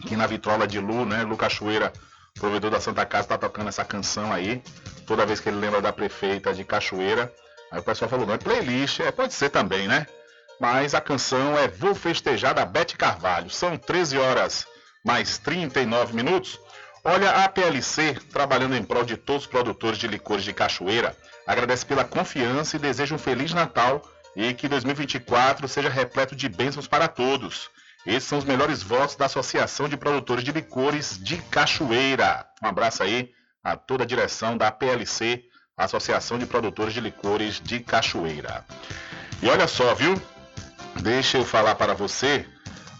que na vitrola de Lu, né, Lu Cachoeira, provedor da Santa Casa, tá tocando essa canção aí, toda vez que ele lembra da prefeita de Cachoeira. Aí o pessoal falou, não é playlist, é, pode ser também, né? Mas a canção é Vou Festejar da Bete Carvalho. São 13 horas mais 39 minutos. Olha, a PLC, trabalhando em prol de todos os produtores de licores de Cachoeira, agradece pela confiança e deseja um Feliz Natal e que 2024 seja repleto de bênçãos para todos. Esses são os melhores votos da Associação de Produtores de Licores de Cachoeira. Um abraço aí a toda a direção da PLC, Associação de Produtores de Licores de Cachoeira. E olha só, viu? Deixa eu falar para você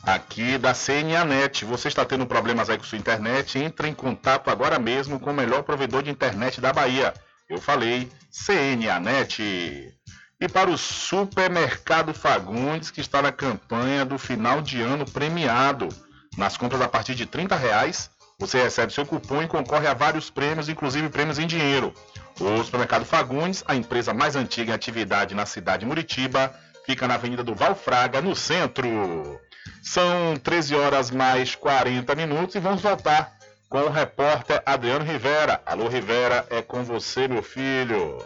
aqui da CNAnet. Você está tendo problemas aí com sua internet? Entre em contato agora mesmo com o melhor provedor de internet da Bahia. Eu falei CNAnet. E para o Supermercado Fagundes, que está na campanha do final de ano premiado. Nas compras a partir de 30 reais, você recebe seu cupom e concorre a vários prêmios, inclusive prêmios em dinheiro. O Supermercado Fagundes, a empresa mais antiga em atividade na cidade de Muritiba, fica na Avenida do Valfraga, no centro. São 13 horas mais 40 minutos e vamos voltar com o repórter Adriano Rivera. Alô, Rivera, é com você, meu filho.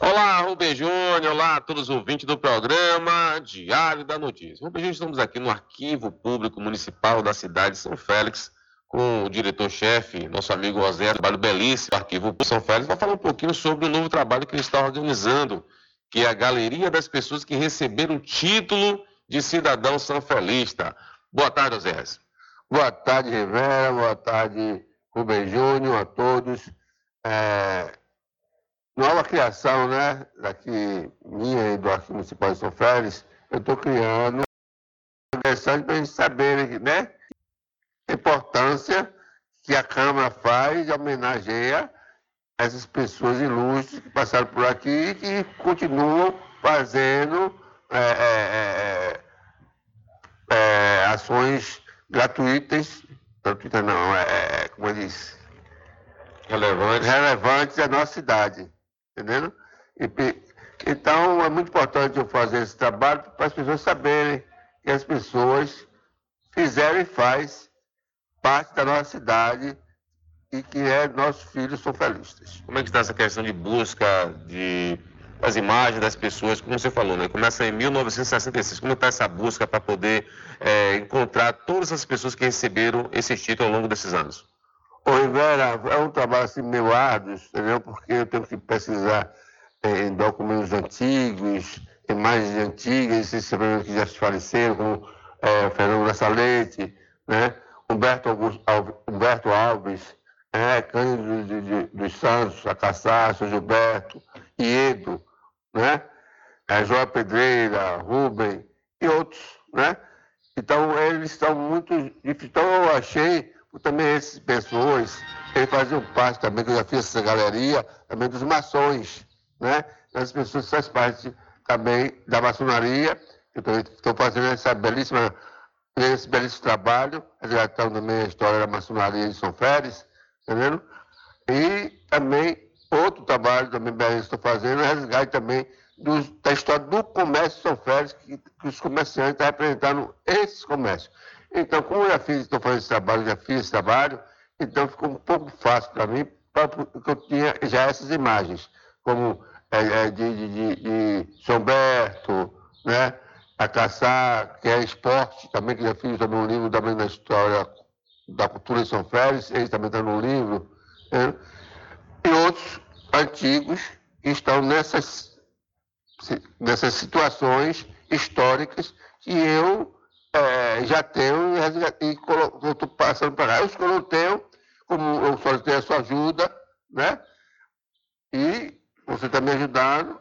Olá, Rubem Júnior, olá a todos os ouvintes do programa Diário da Notícia. Rubem Júnior, estamos aqui no Arquivo Público Municipal da cidade de São Félix, com o diretor-chefe, nosso amigo José, trabalho belíssimo do Arquivo São Félix, vai falar um pouquinho sobre o novo trabalho que ele está organizando, que é a Galeria das Pessoas que Receberam o Título de Cidadão Sanfelista. Boa tarde, José. Boa tarde, Rivera. Boa tarde, Rubem Júnior, a todos. É, nova criação, né? Daqui minha e do Arquivo Municipal de São Félix, eu estou criando interessante para a gente saber, né? A importância que a Câmara faz, homenageia essas pessoas ilustres que passaram por aqui e que continuam fazendo é, é, é, é ações gratuitas, gratuitas não, é, como eu disse, relevantes, relevantes à nossa cidade, entendeu? E, então é muito importante eu fazer esse trabalho para as pessoas saberem que as pessoas fizeram e faz parte da nossa cidade e que é nossos filhos são felizes. Como é que está essa questão de busca de as imagens das pessoas, como você falou, né? Começa em 1966. Como está essa busca para poder é, encontrar todas as pessoas que receberam esse título ao longo desses anos? Ô, Rivera, é um trabalho assim meio árduo, entendeu? Porque eu tenho que pesquisar é, em documentos antigos, imagens antigas, esses que já se faleceram, como é, Fernando da né? Humberto, Humberto Alves, é, Cândido de, de, dos Santos, Acassácio, Gilberto, Iedo, né? É, João Pedreira, Rubem e outros, né? Então, eles estão muito. Então, eu achei também essas pessoas, eles faziam parte também, que eu já fiz essa galeria, também dos maçons, né? As pessoas fazem parte também da maçonaria, eu estou fazendo essa belíssima, esse belíssimo trabalho, resgatando também a história da maçonaria de São Félix, entendeu? E também outro trabalho também que estou fazendo é resgate também do, da história do comércio de São Félix, que, que os comerciantes estão representando esses comércios. Então, como eu já fiz, estou fazendo esse trabalho, já fiz esse trabalho, então ficou um pouco fácil para mim, porque eu tinha já essas imagens, como é, é, de, de, de, de São Berto, né? a caçar, que é esporte, também que já fiz também um livro também da história da cultura de São Félix, ele também está no livro, né? E outros antigos que estão nessas, nessas situações históricas que eu é, já tenho e estou passando para lá. Os que eu não tenho, como eu tenho a sua ajuda, né? E você está me ajudando,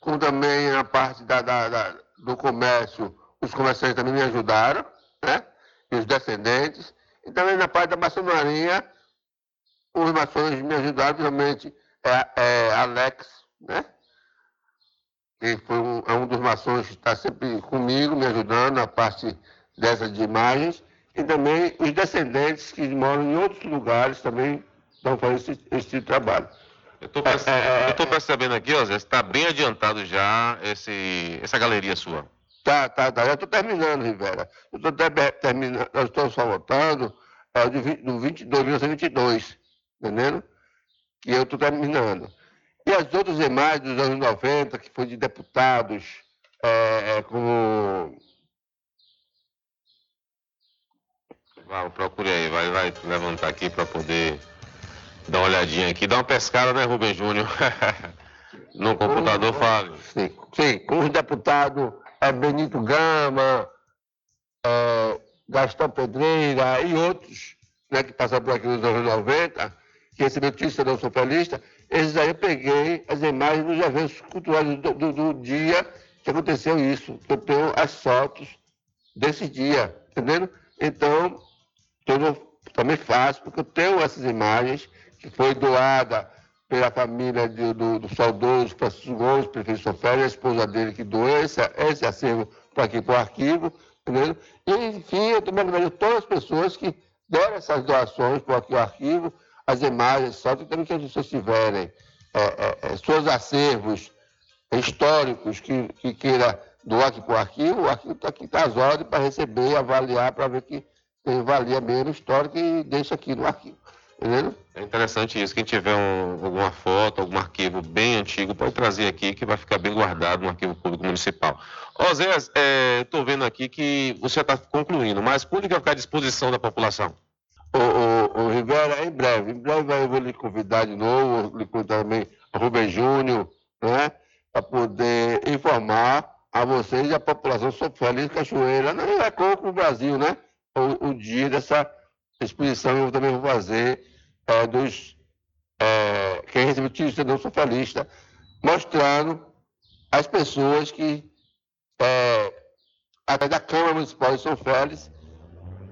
como também a parte da, da, da, do comércio, os comerciantes também me ajudaram, né? E os descendentes. E também na parte da maçonaria, os maçons me ajudaram, principalmente é, é Alex, né? Que foi um, é um dos maçons que está sempre comigo, me ajudando na parte dessas de imagens. E também os descendentes que moram em outros lugares também estão fazendo esse, esse trabalho. Eu estou perce... é, é, percebendo aqui, ó, Zé, está bem adiantado já esse, essa galeria sua. Tá, tá, tá. Já estou terminando, Rivera. Eu estou terminando, nós estamos só votando é, do, 20, do 22, 1922, entendendo? Que eu estou terminando. E as outras imagens dos anos 90, que foi de deputados, é, é como. Vai, procure aí, vai, vai levantar aqui para poder Dá uma olhadinha aqui, dá uma pescada, né, Rubem Júnior? no computador, Fábio. Sim, sim, com os deputados é, Benito Gama, é, Gastão Pedreira e outros né, que passaram por aqui nos anos 90, que receberam título da socialista, esses aí eu peguei as imagens dos eventos culturais do, do, do dia que aconteceu isso. Eu tenho as fotos desse dia, entendendo? Então, eu também faço, porque eu tenho essas imagens que foi doada pela família de, do, do, saudoso Francisco Gomes, prefeito Sofélia, a esposa dele que doou esse, esse acervo para aqui para o arquivo, entendeu? E, enfim, eu também agradeço todas as pessoas que deram essas doações para aqui o arquivo, as imagens, só também que as pessoas tiverem é, é, é, seus acervos históricos que, que queira doar aqui para o arquivo, o arquivo está aqui tá às ordens para receber, avaliar, para ver que tem valia mesmo histórico e deixa aqui no arquivo. Entendeu? É interessante isso. Quem tiver um, alguma foto, algum arquivo bem antigo, pode trazer aqui que vai ficar bem guardado no arquivo público municipal. Ó, Zé, estou é, vendo aqui que você está concluindo, mas quando vai ficar à disposição da população? O, o, o Rivera, em breve, em breve eu vou lhe convidar de novo, lhe convidar também o Rubem Júnior, né, para poder informar a vocês e a população sobre Feliz Cachoeira, não é como o Brasil, né? O, o dia dessa exposição eu também vou fazer é, dos é, quem recebeu o título de cidadão socialista, mostrando as pessoas que, é, através da Câmara Municipal de São Félix,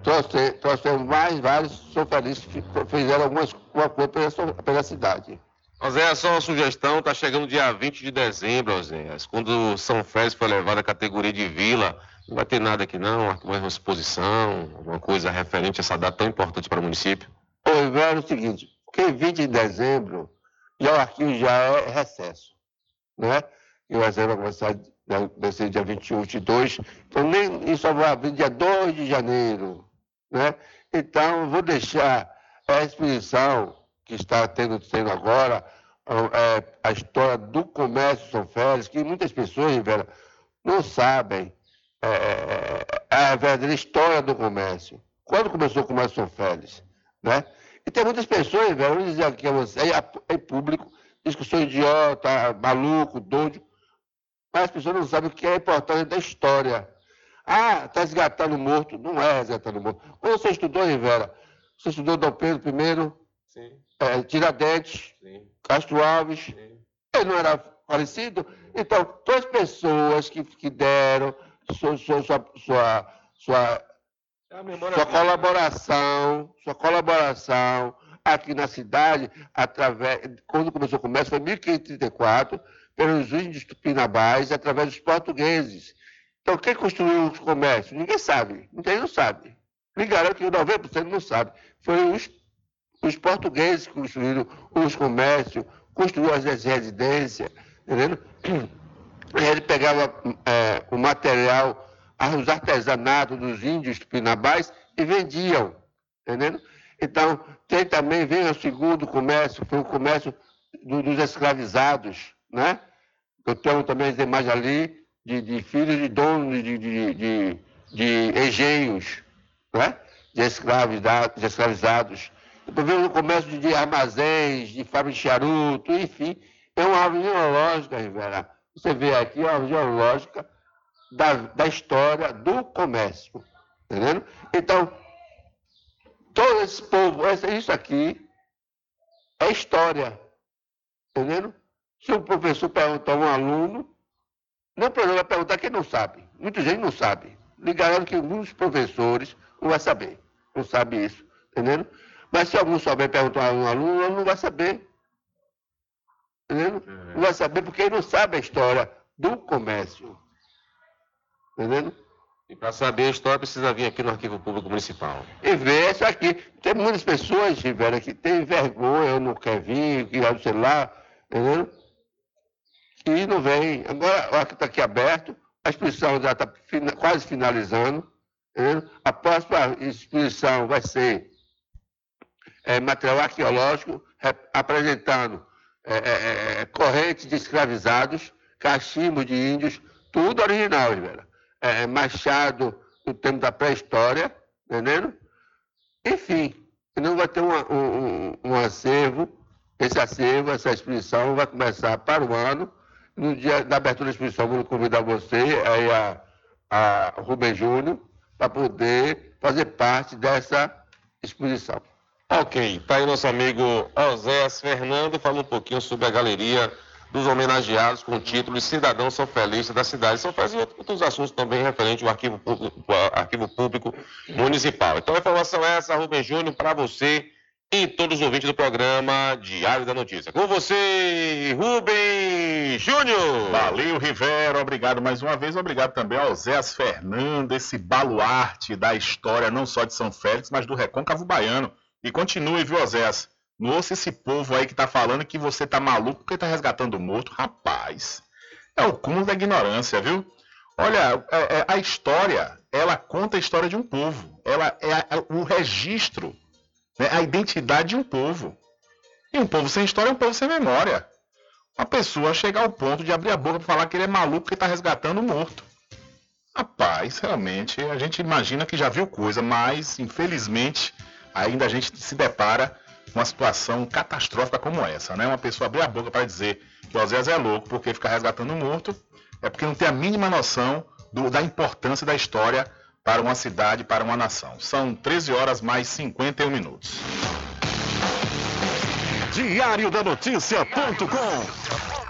trouxe- trouxemos mais vários soferistas que fizeram algumas uma coisa pela, pela cidade. José, só uma sugestão, tá chegando dia 20 de dezembro, José. Quando São Félix foi levado à categoria de vila, não vai ter nada aqui não, mais uma exposição, alguma coisa referente a essa data tão importante para o município. Ô, velho, é o seguinte, porque 20 de dezembro, já o arquivo já é recesso, né? E o exame vai começar vai ser dia 21, 22, então nem, isso vai abrir dia 2 de janeiro, né? Então, vou deixar a exposição que está tendo, tendo agora, a- é, a história do comércio de São Félix, que muitas pessoas, velho, não sabem é, a verdadeira história do comércio. Quando começou o comércio São Félix, né? E tem muitas pessoas, velho, vou dizer aqui a você, é, é público, diz que sou idiota, maluco, doido, mas as pessoas não sabem o que é a importância da história. Ah, está resgatando morto. Não é resgatando morto. Quando você estudou, Rivera, você estudou Dom Pedro I, Sim. é, Tiradentes, Castro Alves, ele não era falecido? Então, todas as pessoas que, que deram sua, sua, sua, sua, sua, sua colaboração, sua colaboração aqui na cidade, através, quando começou o comércio, foi em 1534, pelos índios tupinambás, através dos portugueses. Então, quem construiu os comércios? Ninguém sabe, ninguém não sabe. Me garanto que 90% não sabe. Foi os, os portugueses que construíram os comércios, construíram as residências, entendeu? Ele pegava é, o material, os artesanatos dos índios tupinambás e vendiam, entendeu? Então, tem também, vem o segundo comércio, foi o comércio do- dos escravizados, né? Eu tenho também as imagens ali de, de filhos de donos de, de, de, de engenhos, né? de, escravizados, de escravizados. Depois vem o comércio de armazéns, de fábrica de charuto, enfim. É uma árvore geológica, Rivera. Você vê aqui uma árvore geológica da, da história do comércio. Entendendo? Então, todo esse povo, isso aqui é história. Entendendo? Se o professor perguntar a um aluno, não o problema é perguntar quem não sabe. Muita gente não sabe. Garanto que muitos professores não vai saber. Não sabe isso. Entendendo? Mas se algum souber perguntar a um aluno, ele não vai saber. Entendendo? Não vai saber porque ele não sabe a história do comércio. Entendendo? E para saber a história, precisa vir aqui no Arquivo Público Municipal. E ver isso aqui. Tem muitas pessoas, Rivera, que têm vergonha, não quer vir, que vai no celular, entendeu? E não vem. Agora, está aqui aberto, a exposição já está quase finalizando. entendeu? A próxima exposição vai ser é, material arqueológico, é, apresentando é, é, é, correntes de escravizados, cachimbos de índios, tudo original, Rivera. É, machado no tempo da pré-história, entendendo? Enfim, não vai ter uma- um, um- um acervo, esse acervo, essa exposição vai começar para o ano. No dia da abertura da exposição, vou convidar você, aí a, a Rubem Júnior, para poder fazer parte dessa exposição. Ok, tá aí nosso amigo Oséias Fernando falando um pouquinho sobre a galeria dos homenageados com o título de Cidadão São Felista da cidade. São Félix e outros assuntos também referentes ao arquivo público, arquivo público municipal. Então a informação é essa, Rubem Júnior, para você e todos os ouvintes do programa Diário da Notícia. Com você, Rubem Júnior. Valeu, Rivera. Obrigado mais uma vez. Obrigado também ao Zéas Fernando, esse baluarte da história não só de São Félix, mas do Recôncavo Baiano. E continue, viu, Zéas? Não ouça esse povo aí que tá falando que você tá maluco porque tá resgatando o morto. Rapaz, é o cúmulo da ignorância, viu? Olha, é- é- a história, ela conta a história de um povo. Ela é é o registro, né, a identidade de um povo. E um povo sem história é um povo sem memória. Uma pessoa chegar ao ponto de abrir a boca para falar que ele é maluco porque está resgatando o morto. Rapaz, realmente, a gente imagina que já viu coisa, mas infelizmente ainda a gente se depara com uma situação catastrófica como essa, né? Uma pessoa abrir a boca para dizer que o Oséias é louco porque fica resgatando o morto, é porque não tem a mínima noção do- da importância da história para uma cidade, para uma nação. São 13 horas mais 51 minutos. Diário da Notícia.com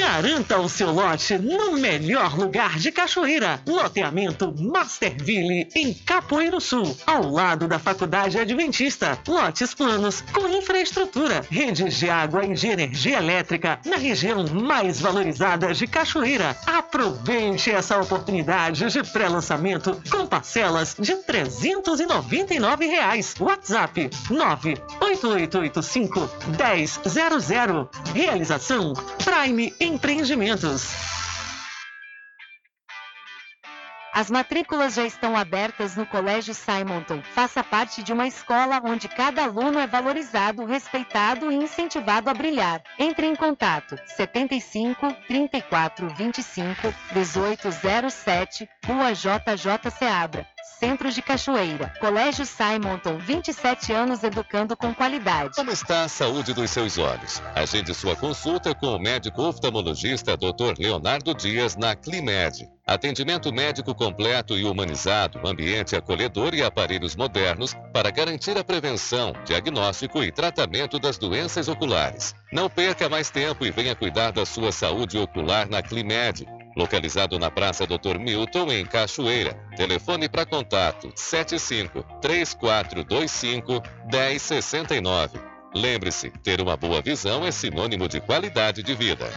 Garanta o seu lote no melhor lugar de Cachoeira. Loteamento Masterville, em Capoeiro Sul, ao lado da Faculdade Adventista. Lotes planos com infraestrutura, redes de água e de energia elétrica na região mais valorizada de Cachoeira. Aproveite essa oportunidade de pré-lançamento com parcelas de 399 reais. WhatsApp 98885 1000. Realização Prime Empreendimentos. As matrículas já estão abertas no Colégio Simonton. Faça parte de uma escola onde cada aluno é valorizado, respeitado e incentivado a brilhar. Entre em contato 75 34 25 1807, Rua JJ Seabra. Centro de Cachoeira. Colégio Simonton, 27 anos educando com qualidade. Como está a saúde dos seus olhos? Agende sua consulta com o médico oftalmologista Dr. Leonardo Dias na Climed. Atendimento médico completo e humanizado, ambiente acolhedor e aparelhos modernos para garantir a prevenção, diagnóstico e tratamento das doenças oculares. Não perca mais tempo e venha cuidar da sua saúde ocular na Climed. Localizado na Praça Dr. Milton, em Cachoeira. Telefone para contato 75 3425 1069. Lembre-se, ter uma boa visão é sinônimo de qualidade de vida.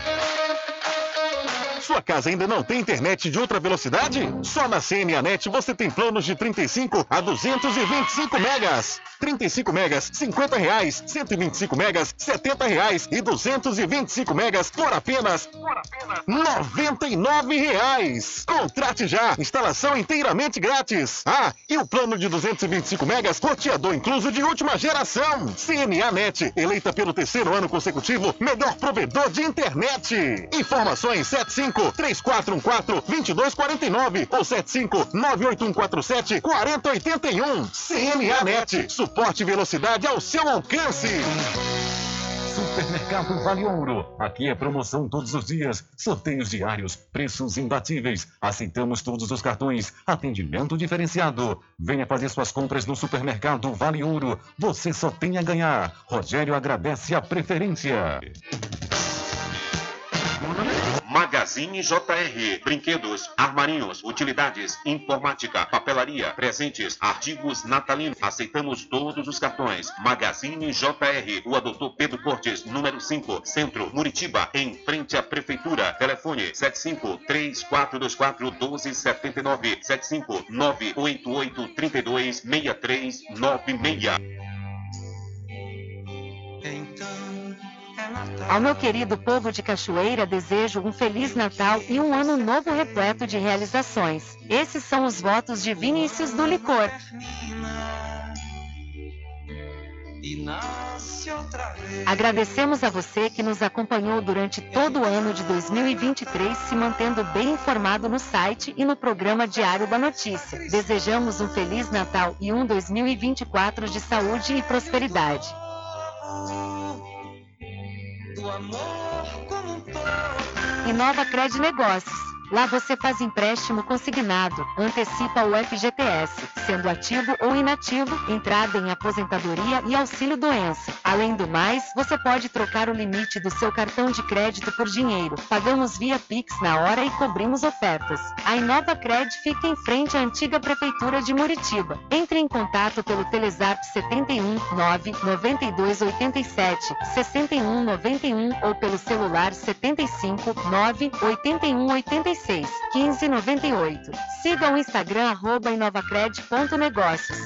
Sua casa ainda não tem internet de ultra velocidade? Só na CNAnet você tem planos de 35 a 225 megas. 35 megas, 50 reais. 125 megas, 70 reais. E 225 megas por apenas, por apenas 99 reais. Contrate já. Instalação inteiramente grátis. Ah, e o plano de 225 megas, roteador incluso de última geração. CNAnet, eleita pelo terceiro ano consecutivo, melhor provedor de internet. Informações 75 3414 2249 ou 75 98147 4081. CNAnet, suporte e velocidade ao seu alcance. Supermercado Vale Ouro. Aqui é promoção todos os dias, sorteios diários, preços imbatíveis. Aceitamos todos os cartões, atendimento diferenciado. Venha fazer suas compras no Supermercado Vale Ouro. Você só tem a ganhar. Rogério agradece a preferência. Magazine JR. Brinquedos, armarinhos, utilidades, informática, papelaria, presentes, artigos natalinos. Aceitamos todos os cartões. Magazine JR. Rua Doutor Pedro Cortes, número 5, Centro, Muritiba, em frente à Prefeitura. Telefone 75 3424 Ao meu querido povo de Cachoeira, desejo um Feliz Natal e um ano novo repleto de realizações. Esses são os votos de Vinícius do Licor. Agradecemos a você que nos acompanhou durante todo o ano de 2023, se mantendo bem informado no site e no programa Diário da Notícia. Desejamos um Feliz Natal e um 2024 de saúde e prosperidade. Inova Cred Negócios. Lá você faz empréstimo consignado, antecipa o FGTS, sendo ativo ou inativo, entrada em aposentadoria e auxílio doença. Além do mais, você pode trocar o limite do seu cartão de crédito por dinheiro. Pagamos via Pix na hora e cobrimos ofertas. A Inova Cred fica em frente à antiga prefeitura de Muritiba. Entre em contato pelo Telezap 71 9 92 87 61 91 ou pelo celular 75 9 81 86 15 98. Siga o Instagram arroba inovacred.negócios.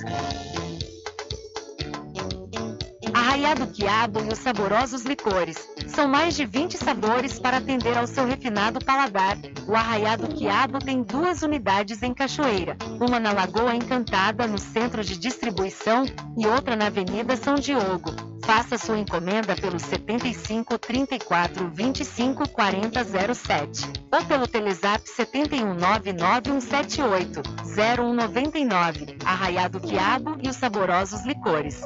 Arraiado Quiabo e os saborosos licores. São mais de 20 sabores para atender ao seu refinado paladar. O Arraiado Quiabo tem duas unidades em Cachoeira. Uma na Lagoa Encantada, no centro de distribuição, e outra na Avenida São Diogo. Faça sua encomenda pelo 75 34 25 40 07 ou pelo Telezap 71 99178 0199. Arraiado Quiabo e os saborosos licores.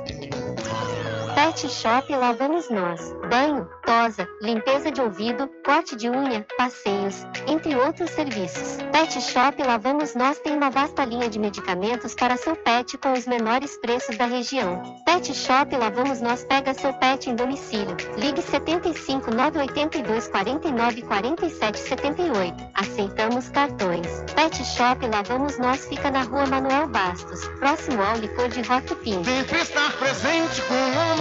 Pet Shop Lavamos Nós. Banho, tosa, limpeza de ouvido, corte de unha, passeios, entre outros serviços. Pet Shop Lavamos Nós tem uma vasta linha de medicamentos para seu pet com os menores preços da região. Pet Shop Lavamos Nós pega seu pet em domicílio. Ligue 75 982 49 47 78. Aceitamos cartões. Pet Shop Lavamos Nós fica na rua Manuel Bastos, próximo ao licor de Rock Pin. Sempre estar presente com o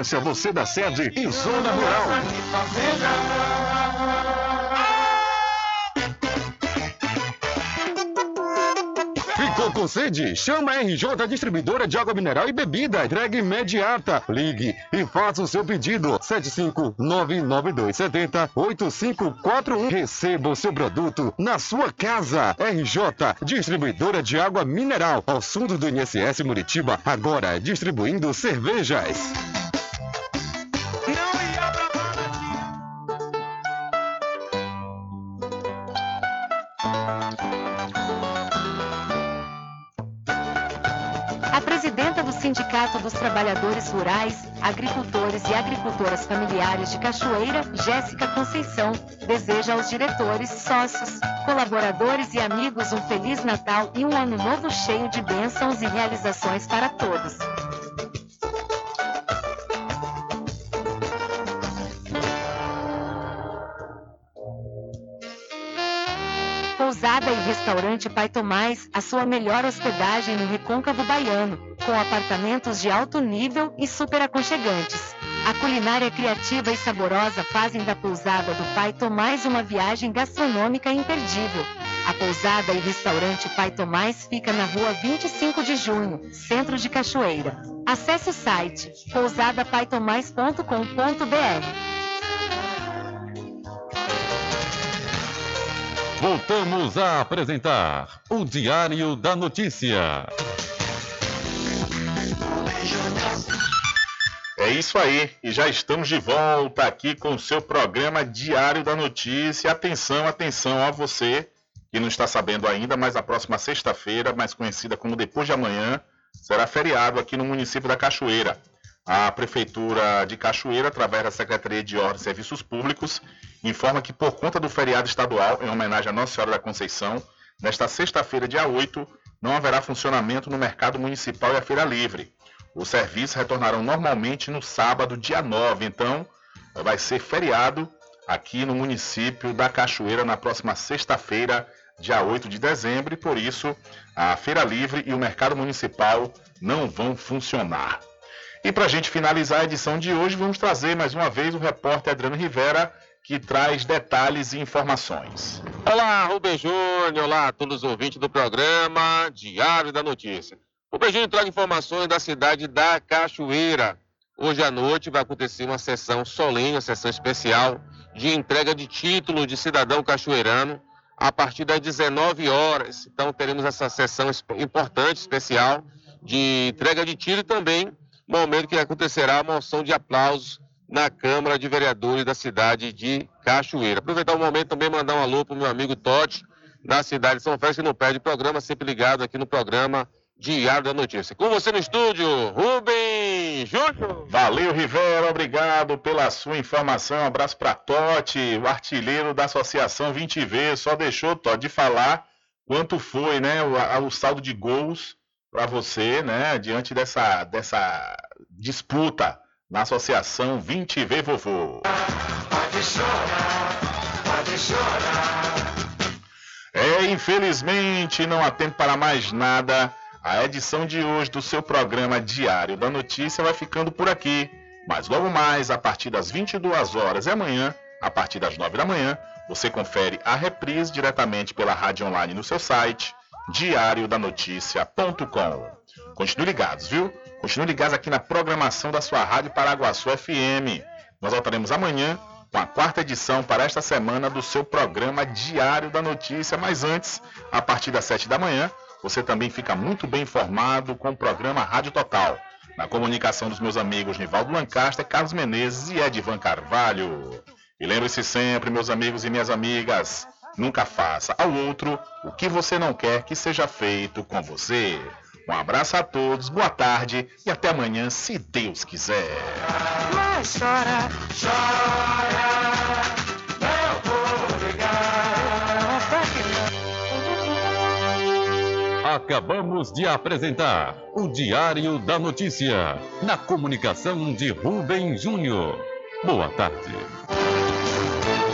você da sede e zona rural. Ficou com sede? Chama a RJ Distribuidora de Água Mineral e Bebida. Entrega imediata. Ligue e faça o seu pedido. 75992708541. Receba o seu produto na sua casa. RJ Distribuidora de Água Mineral. Ao fundo do INSS Muritiba. Agora distribuindo cervejas. Do Sindicato dos Trabalhadores Rurais, Agricultores e Agricultoras Familiares de Cachoeira, Jéssica Conceição, deseja aos diretores, sócios, colaboradores e amigos um Feliz Natal e um Ano Novo cheio de bênçãos e realizações para todos. Pousada e Restaurante Pai Tomás, a sua melhor hospedagem no Recôncavo Baiano, com apartamentos de alto nível e super aconchegantes. A culinária criativa e saborosa fazem da pousada do Pai Tomás uma viagem gastronômica imperdível. A pousada e restaurante Pai Tomás fica na rua 25 de junho, centro de Cachoeira. Acesse o site pousadapaitomais.com.br. Voltamos a apresentar o Diário da Notícia. É isso aí, e já estamos de volta aqui com o seu programa Diário da Notícia. Atenção, atenção a você que não está sabendo ainda, mas a próxima sexta-feira, mais conhecida como depois de amanhã, será feriado aqui no município da Cachoeira. A Prefeitura de Cachoeira, através da Secretaria de Ordem e Serviços Públicos, informa que por conta do feriado estadual, em homenagem à Nossa Senhora da Conceição, nesta sexta-feira, dia 8, não haverá funcionamento no mercado municipal e a feira livre. Os serviços retornarão normalmente no sábado, dia 9, então vai ser feriado aqui no município da Cachoeira na próxima sexta-feira, dia 8 de dezembro, e por isso a feira livre e o mercado municipal não vão funcionar. E para a gente finalizar a edição de hoje, vamos trazer mais uma vez o repórter Adriano Rivera, que traz detalhes e informações. Olá, Rubem Júnior, olá a todos os ouvintes do programa Diário da Notícia. O Rubem Júnior traga informações da cidade da Cachoeira. Hoje à noite vai acontecer uma sessão solene, uma sessão especial de entrega de título de cidadão cachoeirano a partir das 19 horas. Então teremos essa sessão importante, especial, de entrega de título e também momento que acontecerá a moção de aplausos na Câmara de Vereadores da cidade de Cachoeira. Aproveitar o momento também mandar um alô para o meu amigo Totti, da cidade de São Félix, que não perde programa, sempre ligado aqui no programa Diário da Notícia. Com você no estúdio, Rubem Júnior. Valeu, Rivera, obrigado pela sua informação. Um abraço para Totti, o artilheiro da Associação 20V. Só deixou, Totti, de falar quanto foi né, o, o saldo de gols para você, né, diante dessa, dessa disputa na Associação 20V Vovô. Pode chorar, pode chorar. É, infelizmente, não há tempo para mais nada. A edição de hoje do seu programa Diário da Notícia vai ficando por aqui. Mas logo mais, a partir das 22 horas e amanhã, a partir das 9 da manhã, você confere a reprise diretamente pela rádio online no seu site, diariodanoticia.com. Continue ligados, viu? Continue ligados aqui na programação da sua rádio Paraguaçu FM. Nós voltaremos amanhã com a quarta edição para esta semana do seu programa Diário da Notícia. Mas antes, a partir das 7 da manhã, você também fica muito bem informado com o programa Rádio Total. Na comunicação dos meus amigos Nivaldo Lancaster, Carlos Menezes e Edvan Carvalho. E lembre-se sempre, meus amigos e minhas amigas, nunca faça ao outro o que você não quer que seja feito com você. Um abraço a todos, boa tarde e até amanhã, se Deus quiser. Mas chora, chora, não vou ligar. Acabamos de apresentar o Diário da Notícia, na comunicação de Rubem Júnior. Boa tarde.